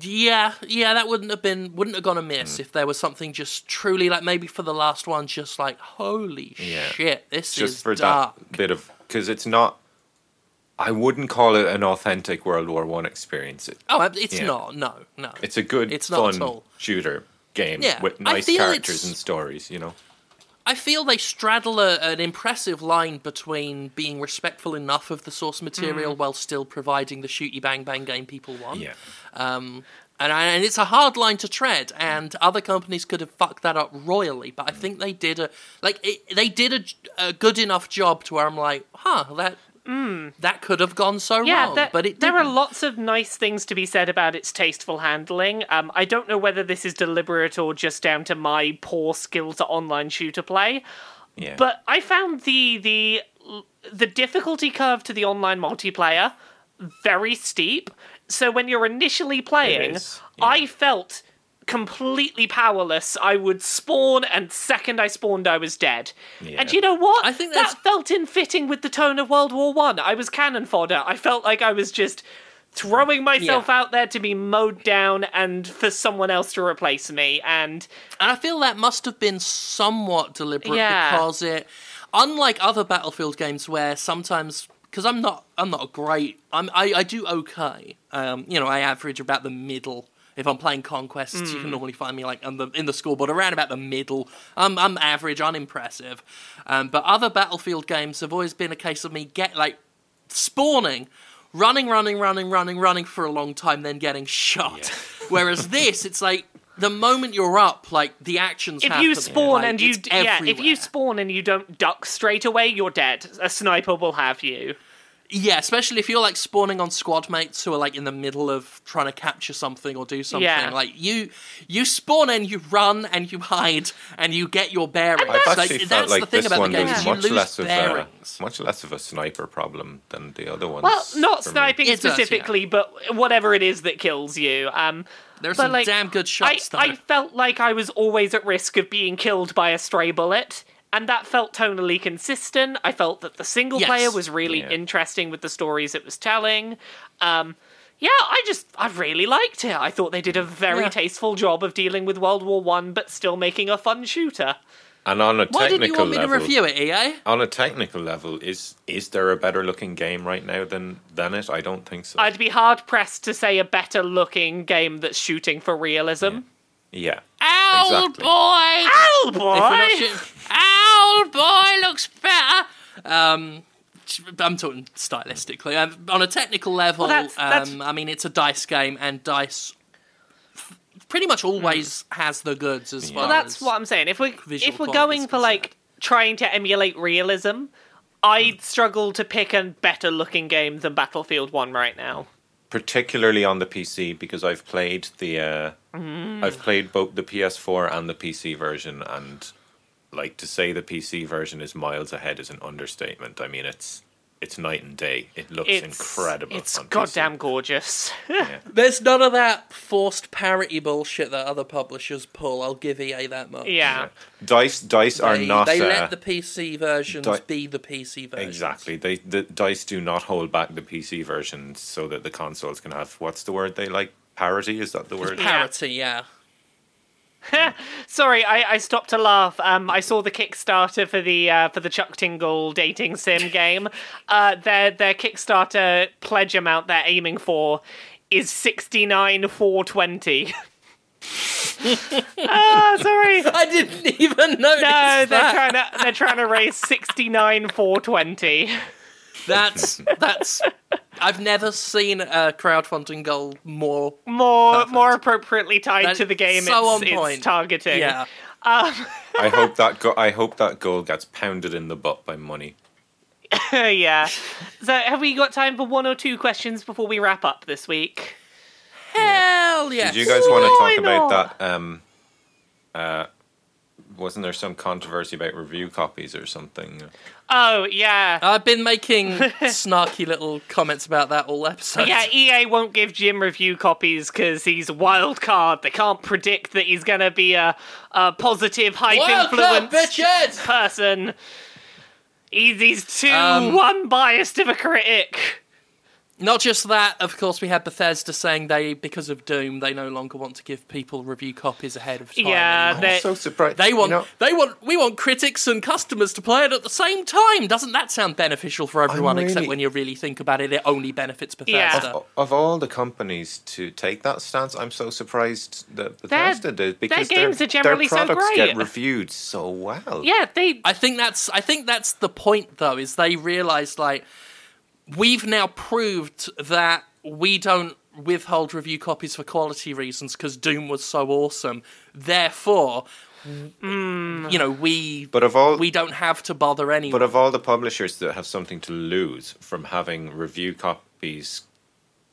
Yeah, yeah, that wouldn't have been wouldn't have gone amiss Mm. if there was something just truly like maybe for the last one, just like holy Yeah. shit, this Just is for dark. that bit of. Because it's not. I wouldn't call it an authentic World War One experience. It, Oh, it's Yeah. not. No, no. it's a good, It's not fun shooter game Yeah, with nice characters and stories, you know? I feel they straddle a, an impressive line between being respectful enough of the source material while still providing the shooty bang bang game people want. Yeah. Um, and, I, and it's a hard line to tread, and other companies could have fucked that up royally. But I think they did a like it, they did a, a good enough job to where I'm like, huh, that that could have gone so Yeah, wrong, there, but it there are lots of nice things to be said about its tasteful handling. Um, I don't know whether this is deliberate or just down to my poor skills at online shooter play, Yeah. but I found the the the difficulty curve to the online multiplayer very steep. So when you're initially playing, is, I felt completely powerless. I would spawn, and second I spawned, I was dead. Yeah. And you know what? I think that's- that felt in fitting with the tone of World War One. I. was cannon fodder. I felt like I was just throwing myself Yeah. out there to be mowed down and for someone else to replace me. And And I feel that must have been somewhat deliberate Yeah. because it, unlike other Battlefield games where sometimes, because I'm not, I'm not a great, I'm, I, I do okay. Um, you know, I average about the middle. If I'm playing conquests, you Hmm. can normally find me like the, in the scoreboard around about the middle. I'm, I'm average, unimpressive. Um, but other Battlefield games have always been a case of me get like spawning, running, running, running, running, running for a long time, then getting shot. Whereas this, it's like the moment you're up, like the actions. if happening, you spawn like, and you yeah, if you spawn and you don't duck straight away, you're dead. A sniper will have you. Yeah, especially if you're like spawning on squad mates who are like in the middle of trying to capture something or do something. Yeah. Like you, you spawn and you run and you hide and you get your bearings. I've Like, actually that's felt the like thing this about one the game was is you much lose less of a much less of a sniper problem than the other ones. Well, not sniping It does, yeah. specifically, but whatever it is that kills you. Um, There's but, some like, damn good shots I, though. I felt like I was always at risk of being killed by a stray bullet, and that felt tonally consistent. I felt that the single Yes. player was really Yeah. interesting with the stories it was telling. Um, yeah, I just I really liked it. I thought they did a very Yeah. tasteful job of dealing with World War One, but still making a fun shooter. and on a Why technical didn't you want me level, to review it, EA? on a technical level, is is there a better looking game right now than than it? I don't think so. I'd be hard pressed to say a better looking game that's shooting for realism. yeah, Owl Exactly. boy. If we're not boy! shooting- Owl boy looks better. Um, I'm talking stylistically. Um, on a technical level, Well, that's- that's- um, I mean, it's a dice game, and dice f- pretty much always has the goods as far Well, that's as what I'm saying. If we visual if we're going is for like trying to emulate realism, I'd struggle to pick a better looking game than Battlefield One right now. Particularly on the PC because I've played the uh, Mm. I've played both the PS4 and the PC version, and like to say the PC version is miles ahead is an understatement. I mean, it's it's night and day. It looks It's incredible. It's on PC. goddamn gorgeous. Yeah. There's none of that forced parity bullshit that other publishers pull. I'll give EA that much. yeah. Dice Dice are not they uh, let the PC versions Di- be the PC versions. exactly. They the Dice do not hold back the PC versions so that the consoles can have what's the word they like parity. Is that the word? Parity, yeah. Sorry, I, I stopped to laugh. Um, I saw the Kickstarter for the uh, for the Chuck Tingle dating sim game. Uh, their their Kickstarter pledge amount they're aiming for is sixty nine four twenty. ah, sorry. I didn't even notice No, they're that. trying to they're trying to raise sixty nine four twenty. That's that's. I've never seen a crowdfunding goal more. More Perfect. more appropriately tied That- to the game so it's, on it's point. targeting. Yeah, I hope that go- I hope that goal gets pounded in the butt by money. yeah. So, have we got time for one or two questions before we wrap up this week? Hell yes. Did you guys want to talk not? about that? Um, uh, wasn't there some controversy about review copies or something? Oh, yeah. I've been making snarky little comments about that all episode. Yeah, EA won't give Jim review copies because he's a wild card. They can't predict that he's going to be a, a positive, hype influence person. He's, he's too Um, unbiased of a critic. Not just that, of course, we had Bethesda saying they, because of Doom, they no longer want to give people review copies ahead of time. Yeah, anymore. they- I'm so surprised. They want, You know, they want, we want critics and customers to play it at the same time. Doesn't that sound beneficial for everyone? Except when you really think about it, it only benefits Yeah. Bethesda. of, of all the companies to take that stance, I'm so surprised that Bethesda did because their, games are generally their products great. get reviewed so well. Yeah, they. I think that's I think that's the point though is they realized like we've now proved that we don't withhold review copies for quality reasons because Doom was so awesome. Therefore, you know we But of all we don't have to bother anyone. But of all the publishers that have something to lose from having review copies,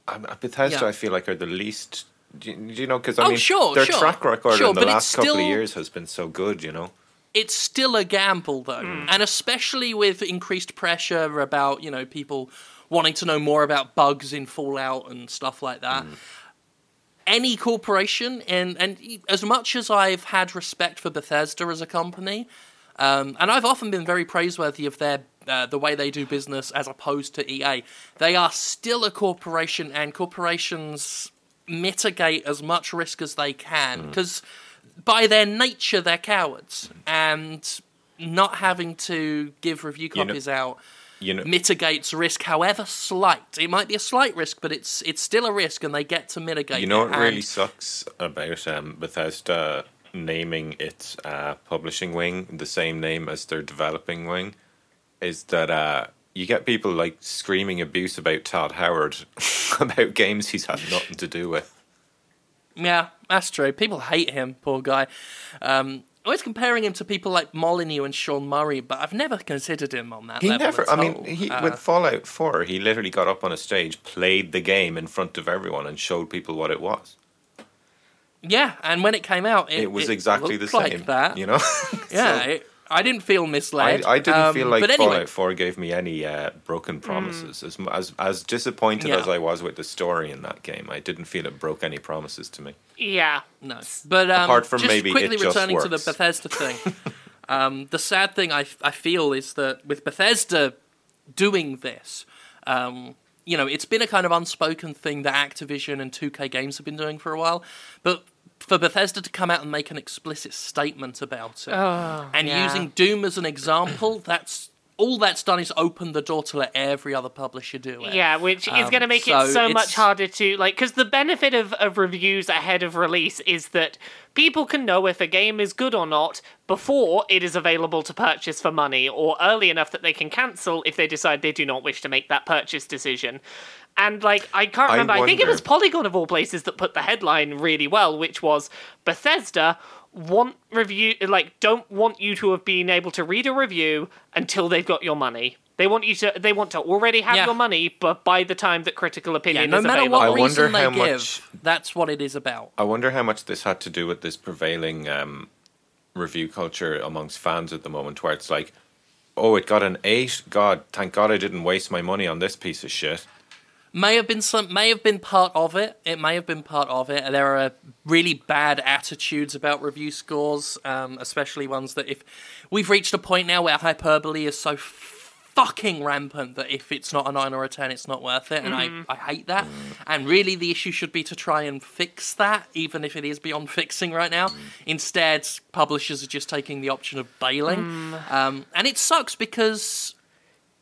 um, Bethesda, Yeah. I feel like are the least. Do you, do you know? Because I Oh, mean, sure, their sure. track record Sure, in the last couple of years has been so good. You know, it's still a gamble though. And especially with increased pressure about you know people wanting to know more about bugs in fallout and stuff like that any corporation and and as much as i've had respect for bethesda as a company um, and i've often been very praiseworthy of their uh, the way they do business as opposed to ea they are still a corporation and corporations mitigate as much risk as they can because by their nature they're cowards and not having to give review You know- copies out you know. mitigates risk however slight it might be a slight risk but it's it's still a risk and they get to mitigate You know it. what really sucks about um, Bethesda naming its uh, publishing wing the same name as their developing wing is that uh, you get people like screaming abuse about Todd Howard about games he's had nothing to do with. Yeah that's true people hate him poor guy um always comparing him to people like Molyneux and Sean Murray, but I've never considered him on that He level. never. I mean, he Uh, with Fallout Four, he literally got up on a stage, played the game in front of everyone, and showed people what it was. yeah, and when it came out, it, It, was exactly the same. like that. You know. Yeah, So, it, I didn't feel I, misled. I didn't Um, feel like but anyway, Fallout Four gave me any uh, broken promises. As, as as disappointed Yeah. as I was with the story in that game, I didn't feel it broke any promises to me. Yeah. No, but um, Apart from just maybe quickly it just returning to the works. Bethesda thing. um, the sad thing I, I feel is that with Bethesda doing this, um, you know, it's been a kind of unspoken thing that Activision and 2K Games have been doing for a while, but for Bethesda to come out and make an explicit statement about it, Oh, and yeah. using Doom as an example, that's all that's done is open the door to let every other publisher do it. Yeah, which is Um, going to make so it so it's- much harder to like because the benefit of, of reviews ahead of release is that people can know if a game is good or not before it is available to purchase for money or early enough that they can cancel if they decide they do not wish to make that purchase decision. And like I can't I remember, I, think it was Polygon of all places that put the headline really well, which was Bethesda want review like don't want you to have been able to read a review until they've got your money. They want you to they want to already have Yeah. your money, but by the time that critical Yeah, opinion no is matter available. what I wonder reason they how give, much- that's what it is about. I wonder how much this had to do with this prevailing um, review culture amongst fans at the moment, where it's like, oh, it got an eight. God, thank God I didn't waste my money on this piece of shit. May have been some may have been part of it. It may have been part of it. There are really bad attitudes about review scores um, especially ones that if we've reached a point now where hyperbole is so fucking rampant that if it's not a 9 or a 10 it's not worth it and I, I hate that. And really the issue should be to try and fix that even if it is beyond fixing right now. Instead publishers are just taking the option of bailing. Um, and it sucks because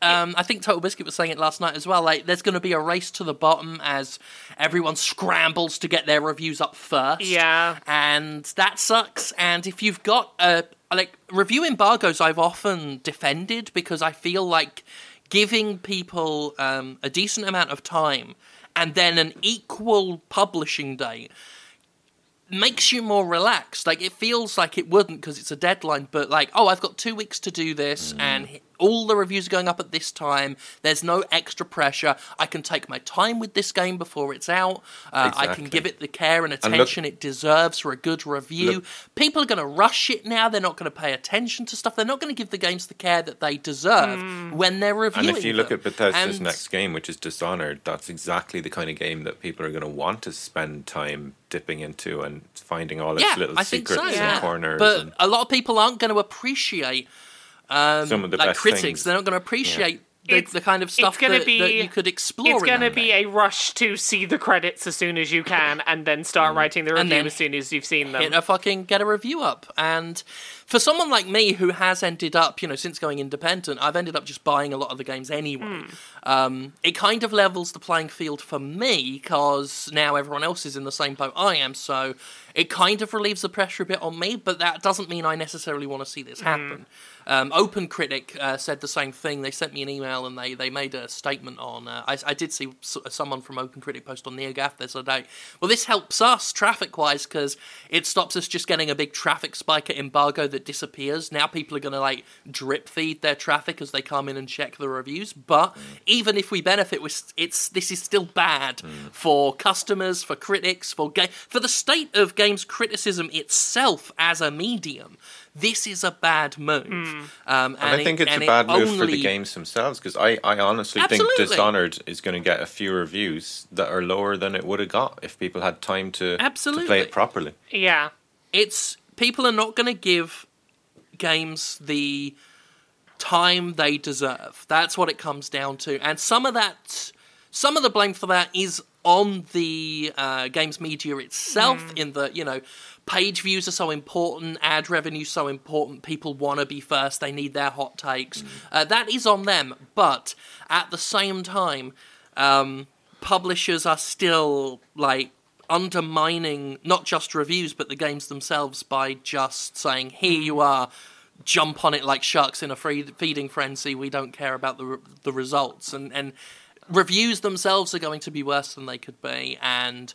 um, I think Total Biscuit was saying it last night as well. Like, there's going to be a race to the bottom as everyone scrambles to get their reviews up first. Yeah. and that sucks. And if you've got a like review embargoes, I've often defended because I feel like giving people um, a decent amount of time and then an equal publishing date makes you more relaxed. Like it feels like it wouldn't because it's a deadline, but like, oh, I've got two weeks to do this, and h- all the reviews are going up at this time. There's no extra pressure. I can take my time with this game before it's out. Uh, I can give it the care and look- attention it deserves for a good review. Look- People are going to rush it now. They're not going to pay attention to stuff. They're not going to give the games the care that they deserve when they're reviewing And if you look at Bethesda's And- next game, which is Dishonored, that's exactly the kind of game that people are going to want to spend time dipping into and finding all its yeah, little I think secrets so. and Yeah. corners. But and a lot of people aren't going to appreciate um, some of the like best critics. things. They're not going to appreciate the, the kind of stuff gonna that, be- that you could explore. It's going to be game. a rush to see the credits as soon as you can, and then start writing the And review then as soon as you've seen them. hit a fucking get a review up. And for someone like me who has ended up, you know, since going independent, I've ended up just buying a lot of the games anyway. Um, it kind of levels the playing field for me because now everyone else is in the same boat I am. So it kind of relieves the pressure a bit on me, but that doesn't mean I necessarily want to see this happen. Um, Open Critic uh, said the same thing. They sent me an email and they, they made a statement on. Uh, I, I did see someone from Open Critic post on NeoGAF the other day. Well, this helps us traffic wise because it stops us just getting a big traffic spike at embargo that disappears. Now people are going to like drip feed their traffic as they come in and check the reviews. But even if we benefit, it's this is still bad for customers, for critics, for ga- for the state of games criticism itself as a medium. This is a bad move, um, and, and I it- think it's and a it bad move for the games themselves because I, I honestly Absolutely. think Dishonored is going to get a few reviews that are lower than it would have got if people had time to, to play it properly. yeah. it's people are not going to give games the time they deserve. That's what it comes down to, and some of that, some of the blame for that is on the uh, games media itself. In the you know, page views are so important, ad revenue so important. People want to be first. They need their hot takes. Uh, that is on them, but at the same time. Um, publishers are still like undermining not just reviews but the games themselves by just saying here you are jump on it like sharks in a free feeding frenzy we don't care about the re- the results and and reviews themselves are going to be worse than they could be and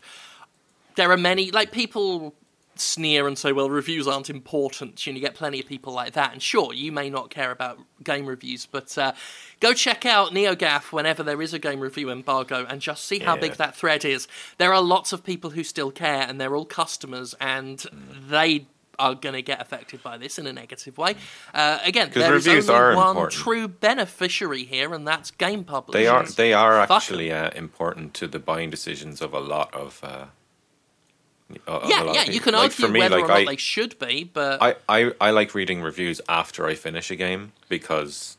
there are many like people sneer and say well reviews aren't important and you get plenty of people like that and sure you may not care about game reviews but uh, go check out neogaf whenever there is a game review embargo and just see how Yeah. big that thread is there are lots of people who still care and they're all customers and they are going to get affected by this in a negative way. Uh, again, there is only one important. true beneficiary here, and that's game publishers. They are they are Fuck actually uh, important to the buying decisions of a lot of. Uh, Yeah, yeah. You can Like, argue for me, whether like, or not I, they should be, but I, I, I like reading reviews after I finish a game because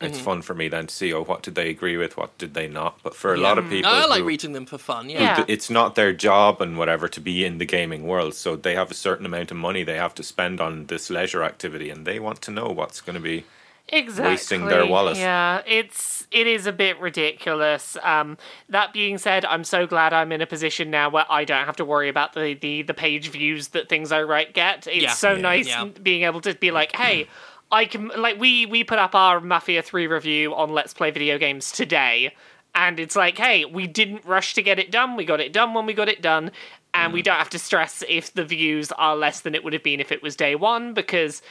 it's Mm-hmm. fun for me then to see oh what did they agree with what did they not but for a Yeah. lot of people I like who- reading them for fun. Yeah. Th- it's not their job and whatever to be in the gaming world so they have a certain amount of money they have to spend on this leisure activity and they want to know what's going to be exactly wasting their wallet. Yeah, it's it is a bit ridiculous. Um, that being said, I'm so glad I'm in a position now where I don't have to worry about the the, the page views that things I write get. It's Yeah. so Yeah. nice Yeah. being able to be like, hey. I can like we we put up our Mafia 3 review on Let's Play Video Games today and it's like, hey, we didn't rush to get it done. We got it done when we got it done and Mm. we don't have to stress if the views are less than it would have been if it was day 1 because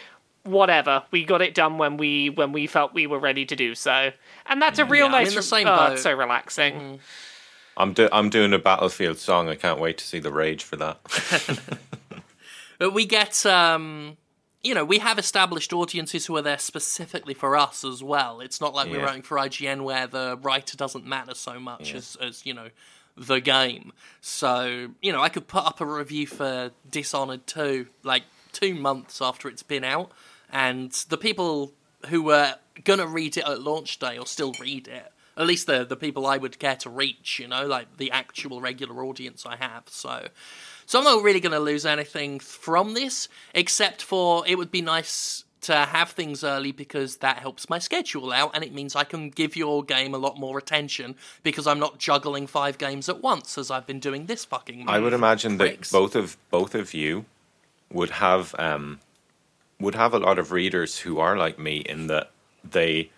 whatever we got it done when we when we felt we were ready to do so. And that's a real Yeah, I'm nice in the same oh, boat. it's so relaxing. I'm do- I'm doing a Battlefield song. I can't wait to see the rage for that. But we get, um, you know, we have established audiences who are there specifically for us as well. It's not like we're writing for IGN where the writer doesn't matter so much as, as, you know, the game. So, you know, I could put up a review for Dishonored 2 like two months after it's been out, and the people who were gonna read it at launch day or still read it. At least the the people I would care to reach, you know, like the actual regular audience I have. So, so I'm not really going to lose anything from this, except for it would be nice to have things early because that helps my schedule out and it means I can give your game a lot more attention because I'm not juggling five games at once as I've been doing this fucking month. I would imagine Pricks. that both of both of you would have um, would have a lot of readers who are like me in that they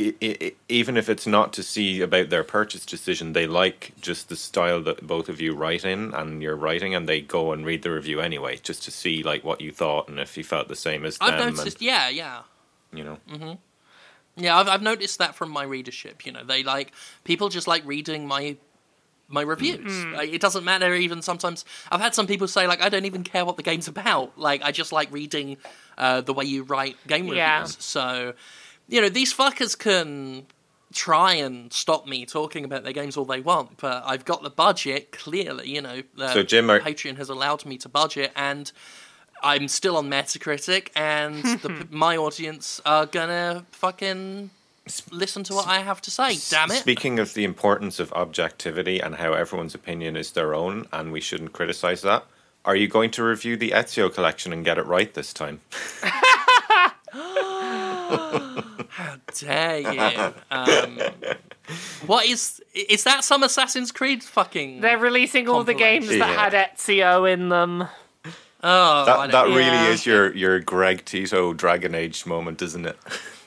i i even if it's not to see about their purchase decision, they like just the style that both of you write in and you're writing, and they go and read the review anyway, just to see like what you thought and if you felt the same as I've them. noticed, yeah, yeah. you know, mm-hmm. Yeah, I've, I've noticed that from my readership. You know, they like people just like reading my my reviews. Like, it doesn't matter. Even sometimes I've had some people say like, I don't even care what the game's about. Like, I just like reading uh, the way you write game reviews. Yeah. So, you know, these fuckers can try and stop me talking about their games all they want, but I've got the budget. Clearly, you know, uh, So, Jim, are- Patreon has allowed me to budget and. I'm still on Metacritic, and the, my audience are gonna fucking listen to what I have to say. Damn it! Speaking of the importance of objectivity and how everyone's opinion is their own, and we shouldn't criticize that, are you going to review the Ezio collection and get it right this time? How dare you? Um, what is is that some Assassin's Creed fucking? They're releasing all the games that Yeah. had Ezio in them. oh, That that really Yeah. is your your Greg Tito Dragon Age moment, isn't it?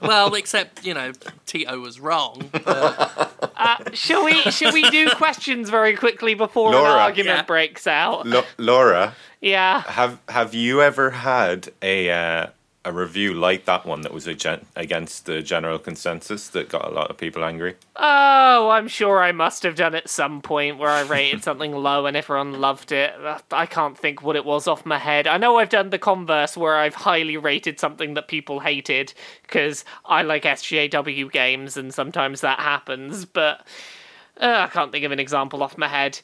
well, except you know Tito was wrong. But Shall we? Shall we do questions very quickly before Laura. an argument Yeah. breaks out? Lo- Laura, Yeah. have have you ever had a uh, a review like that one that was against the general consensus that got a lot of people angry? Oh, I'm sure I must have done at some point where I rated something low and everyone loved it. I can't think what it was off my head. I know I've done the converse where I've highly rated something that people hated because I like SJW games and sometimes that happens, but uh, I can't think of an example off my head.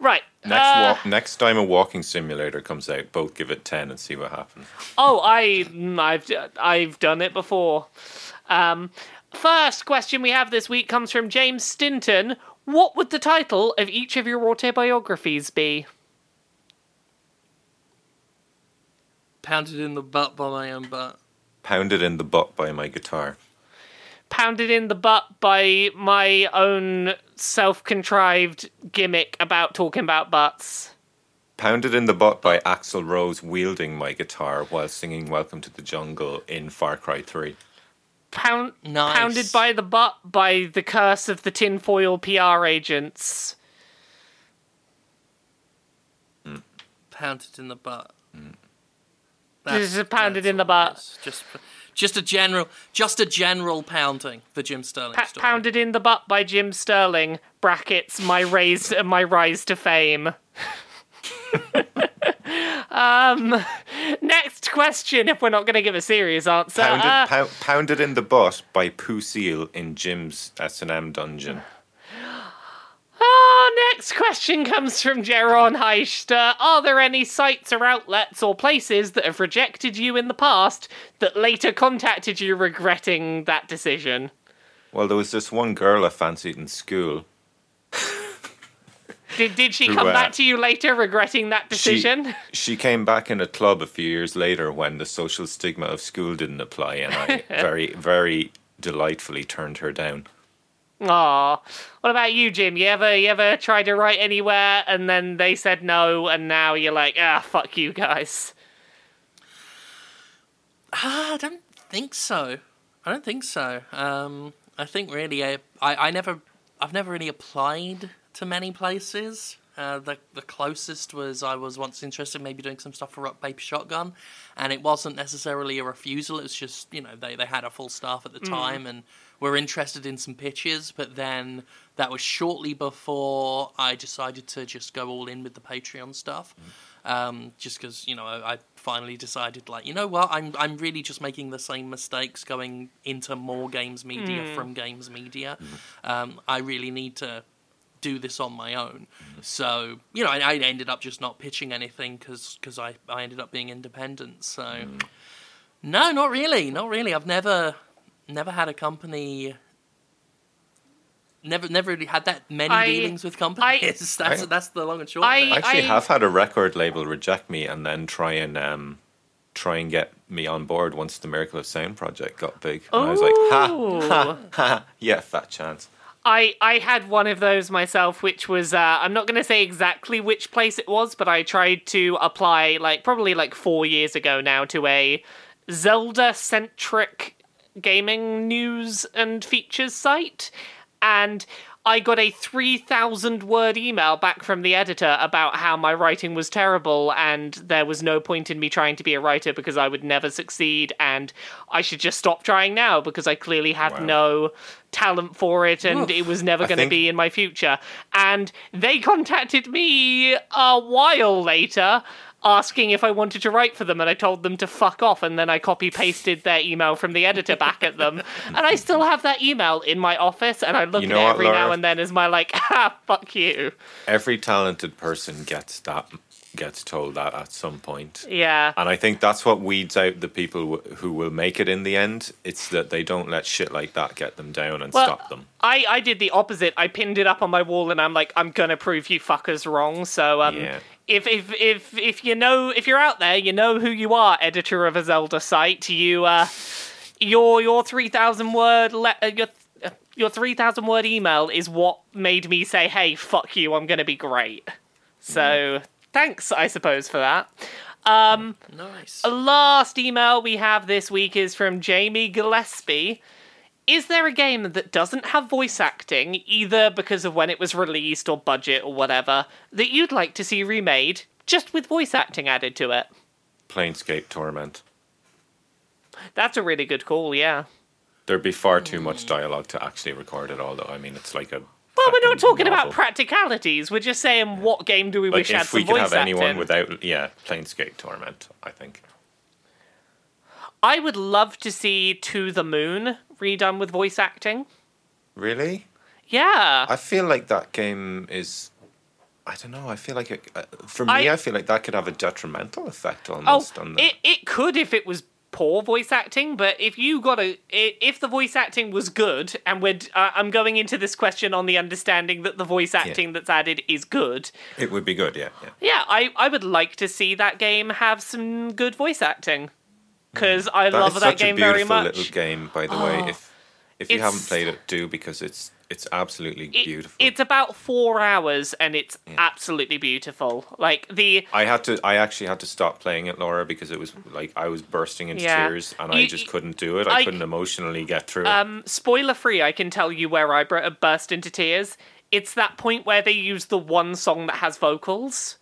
Right. Next uh, wa- next time a walking simulator comes out, both give it ten and see what happens. Oh, I mm, I've I've done it before. Um, first question we have this week comes from James Stinton. What would the title of each of your autobiographies be? pounded in the butt by my own butt. Pounded in the butt by my guitar. Pounded in the butt by my own self-contrived gimmick about talking about butts. Pounded in the butt by Axl Rose wielding my guitar while singing Welcome to the Jungle in Far Cry 3. Pound, Nice. Pounded by the butt by the curse of the tinfoil PR agents. Pounded in the butt. Mm. This is pounded that's in the butt. Just, just a general, just a general pounding for Jim Sterling. Pa- story. pounded in the butt by Jim Sterling. Brackets my raise my rise to fame. um, next question. If we're not going to give a serious answer, Pounded, uh, pou- pounded in the butt by Pooh Seal in Jim's S&M dungeon. Oh, next question comes from Jeron Heister. Are there any sites or outlets or places that have rejected you in the past that later contacted you regretting that decision? Well, there was this one girl I fancied in school. Did did she come uh, back to you later regretting that She, decision? she came back in a club a few years later when the social stigma of school didn't apply, and I very, very delightfully turned her down. Aw. What about you, Jim? You ever you ever tried to write anywhere and then they said no and now you're like, ah, fuck you guys. Ah, I don't think so. I don't think so. Um, I think really, I, I, I never, I've never really applied to many places. Uh, the the closest was I was once interested in maybe doing some stuff for Rock Paper Shotgun, and it wasn't necessarily a refusal. It was just you know they, they had a full staff at the time and were interested in some pitches, but then that was shortly before I decided to just go all in with the Patreon stuff. Um, just because you know I, I finally decided like you know what I'm I'm really just making the same mistakes going into more games media from games media. Um, I really need to do this on my own. So you know I, I ended up just not pitching anything because I I ended up being independent. So no, not really, not really. I've never never had a company. Never, never really had that many I- dealings with companies. that's I- that's the long and short. I- of. I actually I- have had a record label reject me and then try and um, try and get me on board once the Miracle of Sound project got big. And I was like, ha, ha, ha, yeah, fat chance. I, I had one of those myself, which was uh, I'm not going to say exactly which place it was, but I tried to apply like probably like four years ago now to a Zelda centric gaming news and features site, and I got a 3,000 word email back from the editor about how my writing was terrible and there was no point in me trying to be a writer because I would never succeed and I should just stop trying now because I clearly had Wow. no talent for it and it was never going to think- be in my future. And they contacted me a while later asking if I wanted to write for them and I told them to fuck off and then I copy pasted their email from the editor back at them. And I still have that email in my office and I look You at know it what, every now and then as my like, ah, fuck you. Every talented person gets that gets told that at some point. Yeah. And I think that's what weeds out the people wh- who will make it in the end. It's that they don't let shit like that get them down and Well, stop them. I, I did the opposite. I pinned it up on my wall and I'm like, I'm gonna prove you fuckers wrong. So um Yeah. if if if if you know if you're out there, you know who you are, editor of a Zelda site. You uh your your three thousand word le- uh, your uh, your three thousand word email is what made me say, "Hey, fuck you, I'm gonna be great." So thanks, I suppose, for that. Um, Nice. A last email we have this week is from Jamie Gillespie. Is there a game that doesn't have voice acting, either because of when it was released or budget or whatever, that you'd like to see remade, just with voice acting added to it? Planescape Torment. That's a really good call, yeah. There'd be far too much dialogue to actually record it all, though. I mean, it's like a. Well, we're not talking about practicalities. We're just saying what game do we Like wish had if some we could voice have acting. anyone without, yeah, Planescape Torment. I think. I would love to see To the Moon redone with voice acting. Really? Yeah. I feel like that game is. I don't know. I feel like it, uh, for me, I- I, feel like that could have a detrimental effect Oh, almost on the. it it could if it was poor voice acting, but if you got a if the voice acting was good, and we're uh, I'm going into this question on the understanding that the voice acting that's added is good. It would be good, yeah, yeah. Yeah, I I would like to see that game have some good voice acting because I Mm. That love that such game very much. little game, by the Oh, way. If if you haven't played it, do because it's it's absolutely It- beautiful. It's about four hours and it's absolutely beautiful. Like the I had to. I actually had to stop playing it, Laura, because it was like I was bursting into Yeah. tears, and I just couldn't do it. I, I- couldn't emotionally get through it. Um, spoiler free, I can tell you where I burst into tears. It's that point where they use the one song that has vocals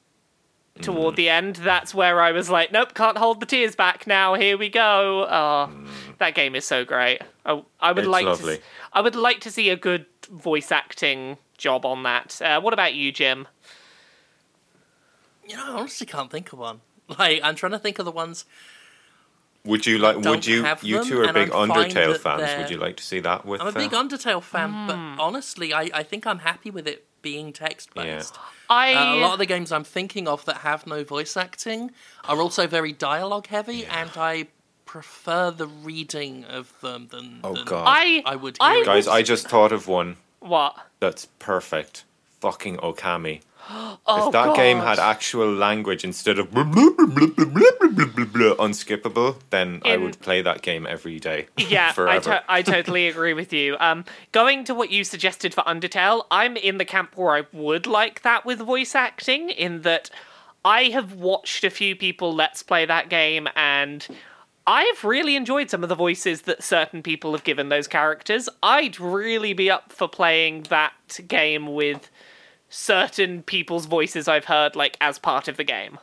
toward Mm. the end. That's where I was like, nope, can't hold the tears back now. Here we go. Oh, that game is so great. I, I would Mm. It's like lovely. to. I would like to see a good voice acting job on that. Uh, what about you, Jim? You know, I honestly can't think of one. Like, I'm trying to think of the ones. would you like? Would you? have You them, two are big I'm Undertale fans. they're- Would you like to see that with? I'm a big uh, Undertale fan, Hmm. but honestly, I, I think I'm happy with it being text based. I Uh, a lot of the games I'm thinking of that have no voice acting are also very dialogue heavy, and I prefer the reading of them than, Oh, than God. I I would hear. Guys, I just thought of one What? that's perfect. Fucking Okami. Oh, if that God. game had actual language instead of unskippable, then I would play that game every day. Yeah, I, to- I totally agree with you. Um, going to what you suggested for Undertale, I'm in the camp where I would like that with voice acting, in that I have watched a few people let's play that game, and I've really enjoyed some of the voices that certain people have given those characters. I'd really be up for playing that game with certain people's voices I've heard like as part of the game.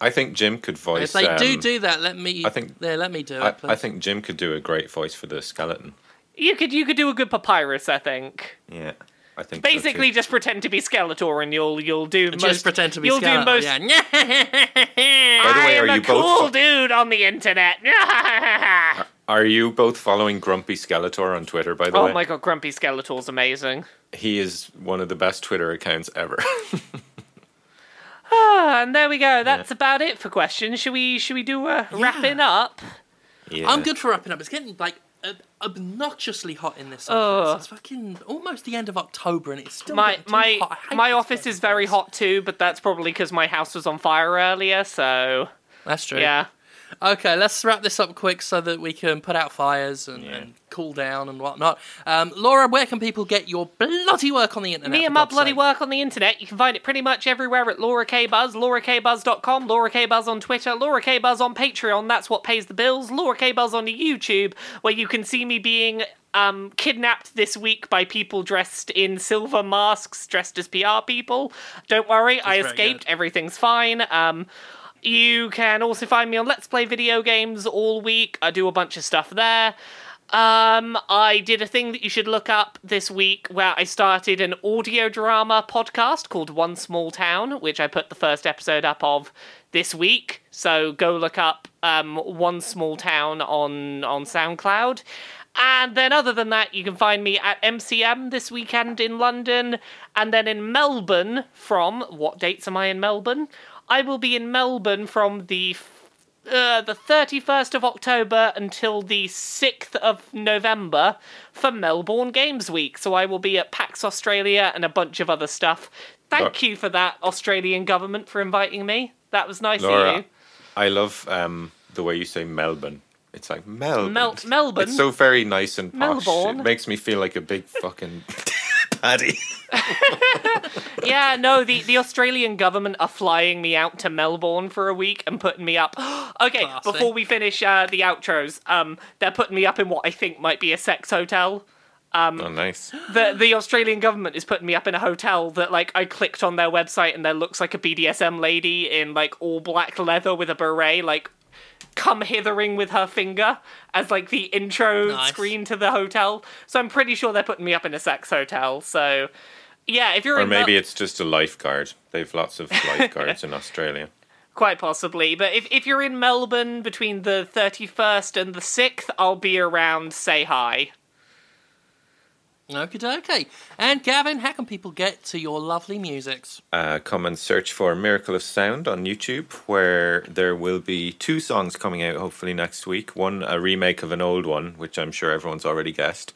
I think Jim could voice. If they do um, do that, let me. I think- there. let me do it. I, please. I think Jim could do a great voice for the skeleton. You could you could do a good papyrus, I think. Yeah, I think so. Basically, just pretend to be Skeletor, and you'll you'll do just most, pretend to be You'll Skeletor, do most. Yeah. By the way, I am a you cool both? dude on the internet. Are you both following Grumpy Skeletor on Twitter? By the oh way, oh my god, Grumpy Skeletor's amazing. he is one of the best Twitter accounts ever. Ah, and there we go. That's about it for questions. Should we should we do a wrapping up? yeah. I'm good for wrapping up. It's getting like obnoxiously hot in this office. It's fucking almost the end of October, and it's still My getting my hot. I hate my this office is very hot too, but that's probably because my house was on fire earlier. So That's true. yeah. Okay, let's wrap this up quick so that we can put out fires and, Yeah. and cool down and whatnot. Um, Laura, where can people get your bloody work on the internet? Me and my God's bloody sake? work on the internet. You can find it pretty much everywhere at Laura K Buzz, laurakbuzz.com, Laura K Buzz on Twitter, Laura K Buzz on Patreon. That's what pays the bills. Laura K Buzz on YouTube, where you can see me being um, kidnapped this week by people dressed in silver masks, dressed as PR people. Don't worry, I escaped. good. Everything's fine. Um, you can also find me on Let's Play Video Games all week. I do a bunch of stuff there. Um, I did a thing that you should look up this week where I started an audio drama podcast called One Small Town, which I put the first episode up of this week. So go look up um, One Small Town on on SoundCloud. And then, other than that, you can find me at MCM this weekend in London, and then in Melbourne from what dates am I in Melbourne? I will be in Melbourne from the uh, the 31st of October until the 6th of November for Melbourne Games Week. So I will be at PAX Australia and a bunch of other stuff. Thank Laura- you for that, Australian government, for inviting me. That was nice of you. I love um, the way you say Melbourne. It's like Melbourne. Mel- Melbourne. It's so very nice and posh. Melbourne. It makes me feel like a big fucking paddy. yeah, no, the, the Australian government are flying me out to Melbourne for a week and putting me up. okay, Classy. before we finish uh, the outros, um, they're putting me up in what I think might be a sex hotel. oh, nice. the the Australian government is putting me up in a hotel that like I clicked on their website and there looks like a BDSM lady in like all black leather with a beret like come hithering with her finger as like the intro Nice. screen to the hotel. So I'm pretty sure they're putting me up in a sex hotel. So yeah, if you're Or in Mel- maybe it's just a lifeguard. They've lots of lifeguards in Australia. quite possibly, but if if you're in Melbourne between the 31st and the 6th, I'll be around. Say hi. Okay, okay. And Gavin, how can people get to your lovely musics? Uh, come and search for Miracle of Sound on YouTube, where there will be two songs coming out hopefully next week. One, a remake of an old one, which I'm sure everyone's already guessed.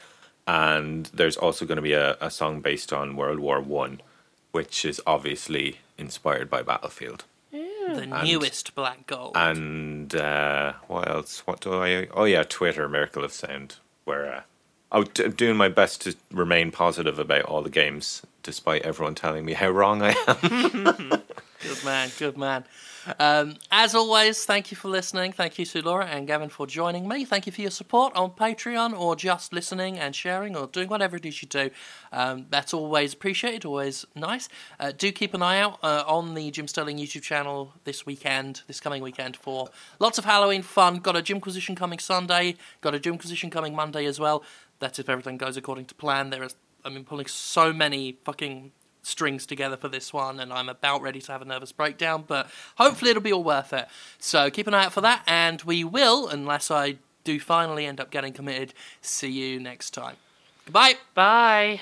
And there's also going to be a, a song based on World War One, which is obviously inspired by Battlefield. The newest Black Gold. And uh, what else? What do I? Oh yeah, Twitter, Miracle of Sound, where uh, I'm doing my best to remain positive about all the games, despite everyone telling me how wrong I am. Good man, good man. Um, as always, thank you for listening. Thank you to Laura and Gavin for joining me. Thank you for your support on Patreon or just listening and sharing or doing whatever it is you do. Um, that's always appreciated, always nice. Uh, do keep an eye out uh, on the Jim Sterling YouTube channel this weekend, this coming weekend, for lots of Halloween fun. Got a Jimquisition coming Sunday, got a Jimquisition coming Monday as well. That's if everything goes according to plan. There is, I mean, pulling so many fucking strings together for this one, and I'm about ready to have a nervous breakdown, but hopefully it'll be all worth it. So keep an eye out for that, and we will, unless I do finally end up getting committed, see you next time. Goodbye. Bye.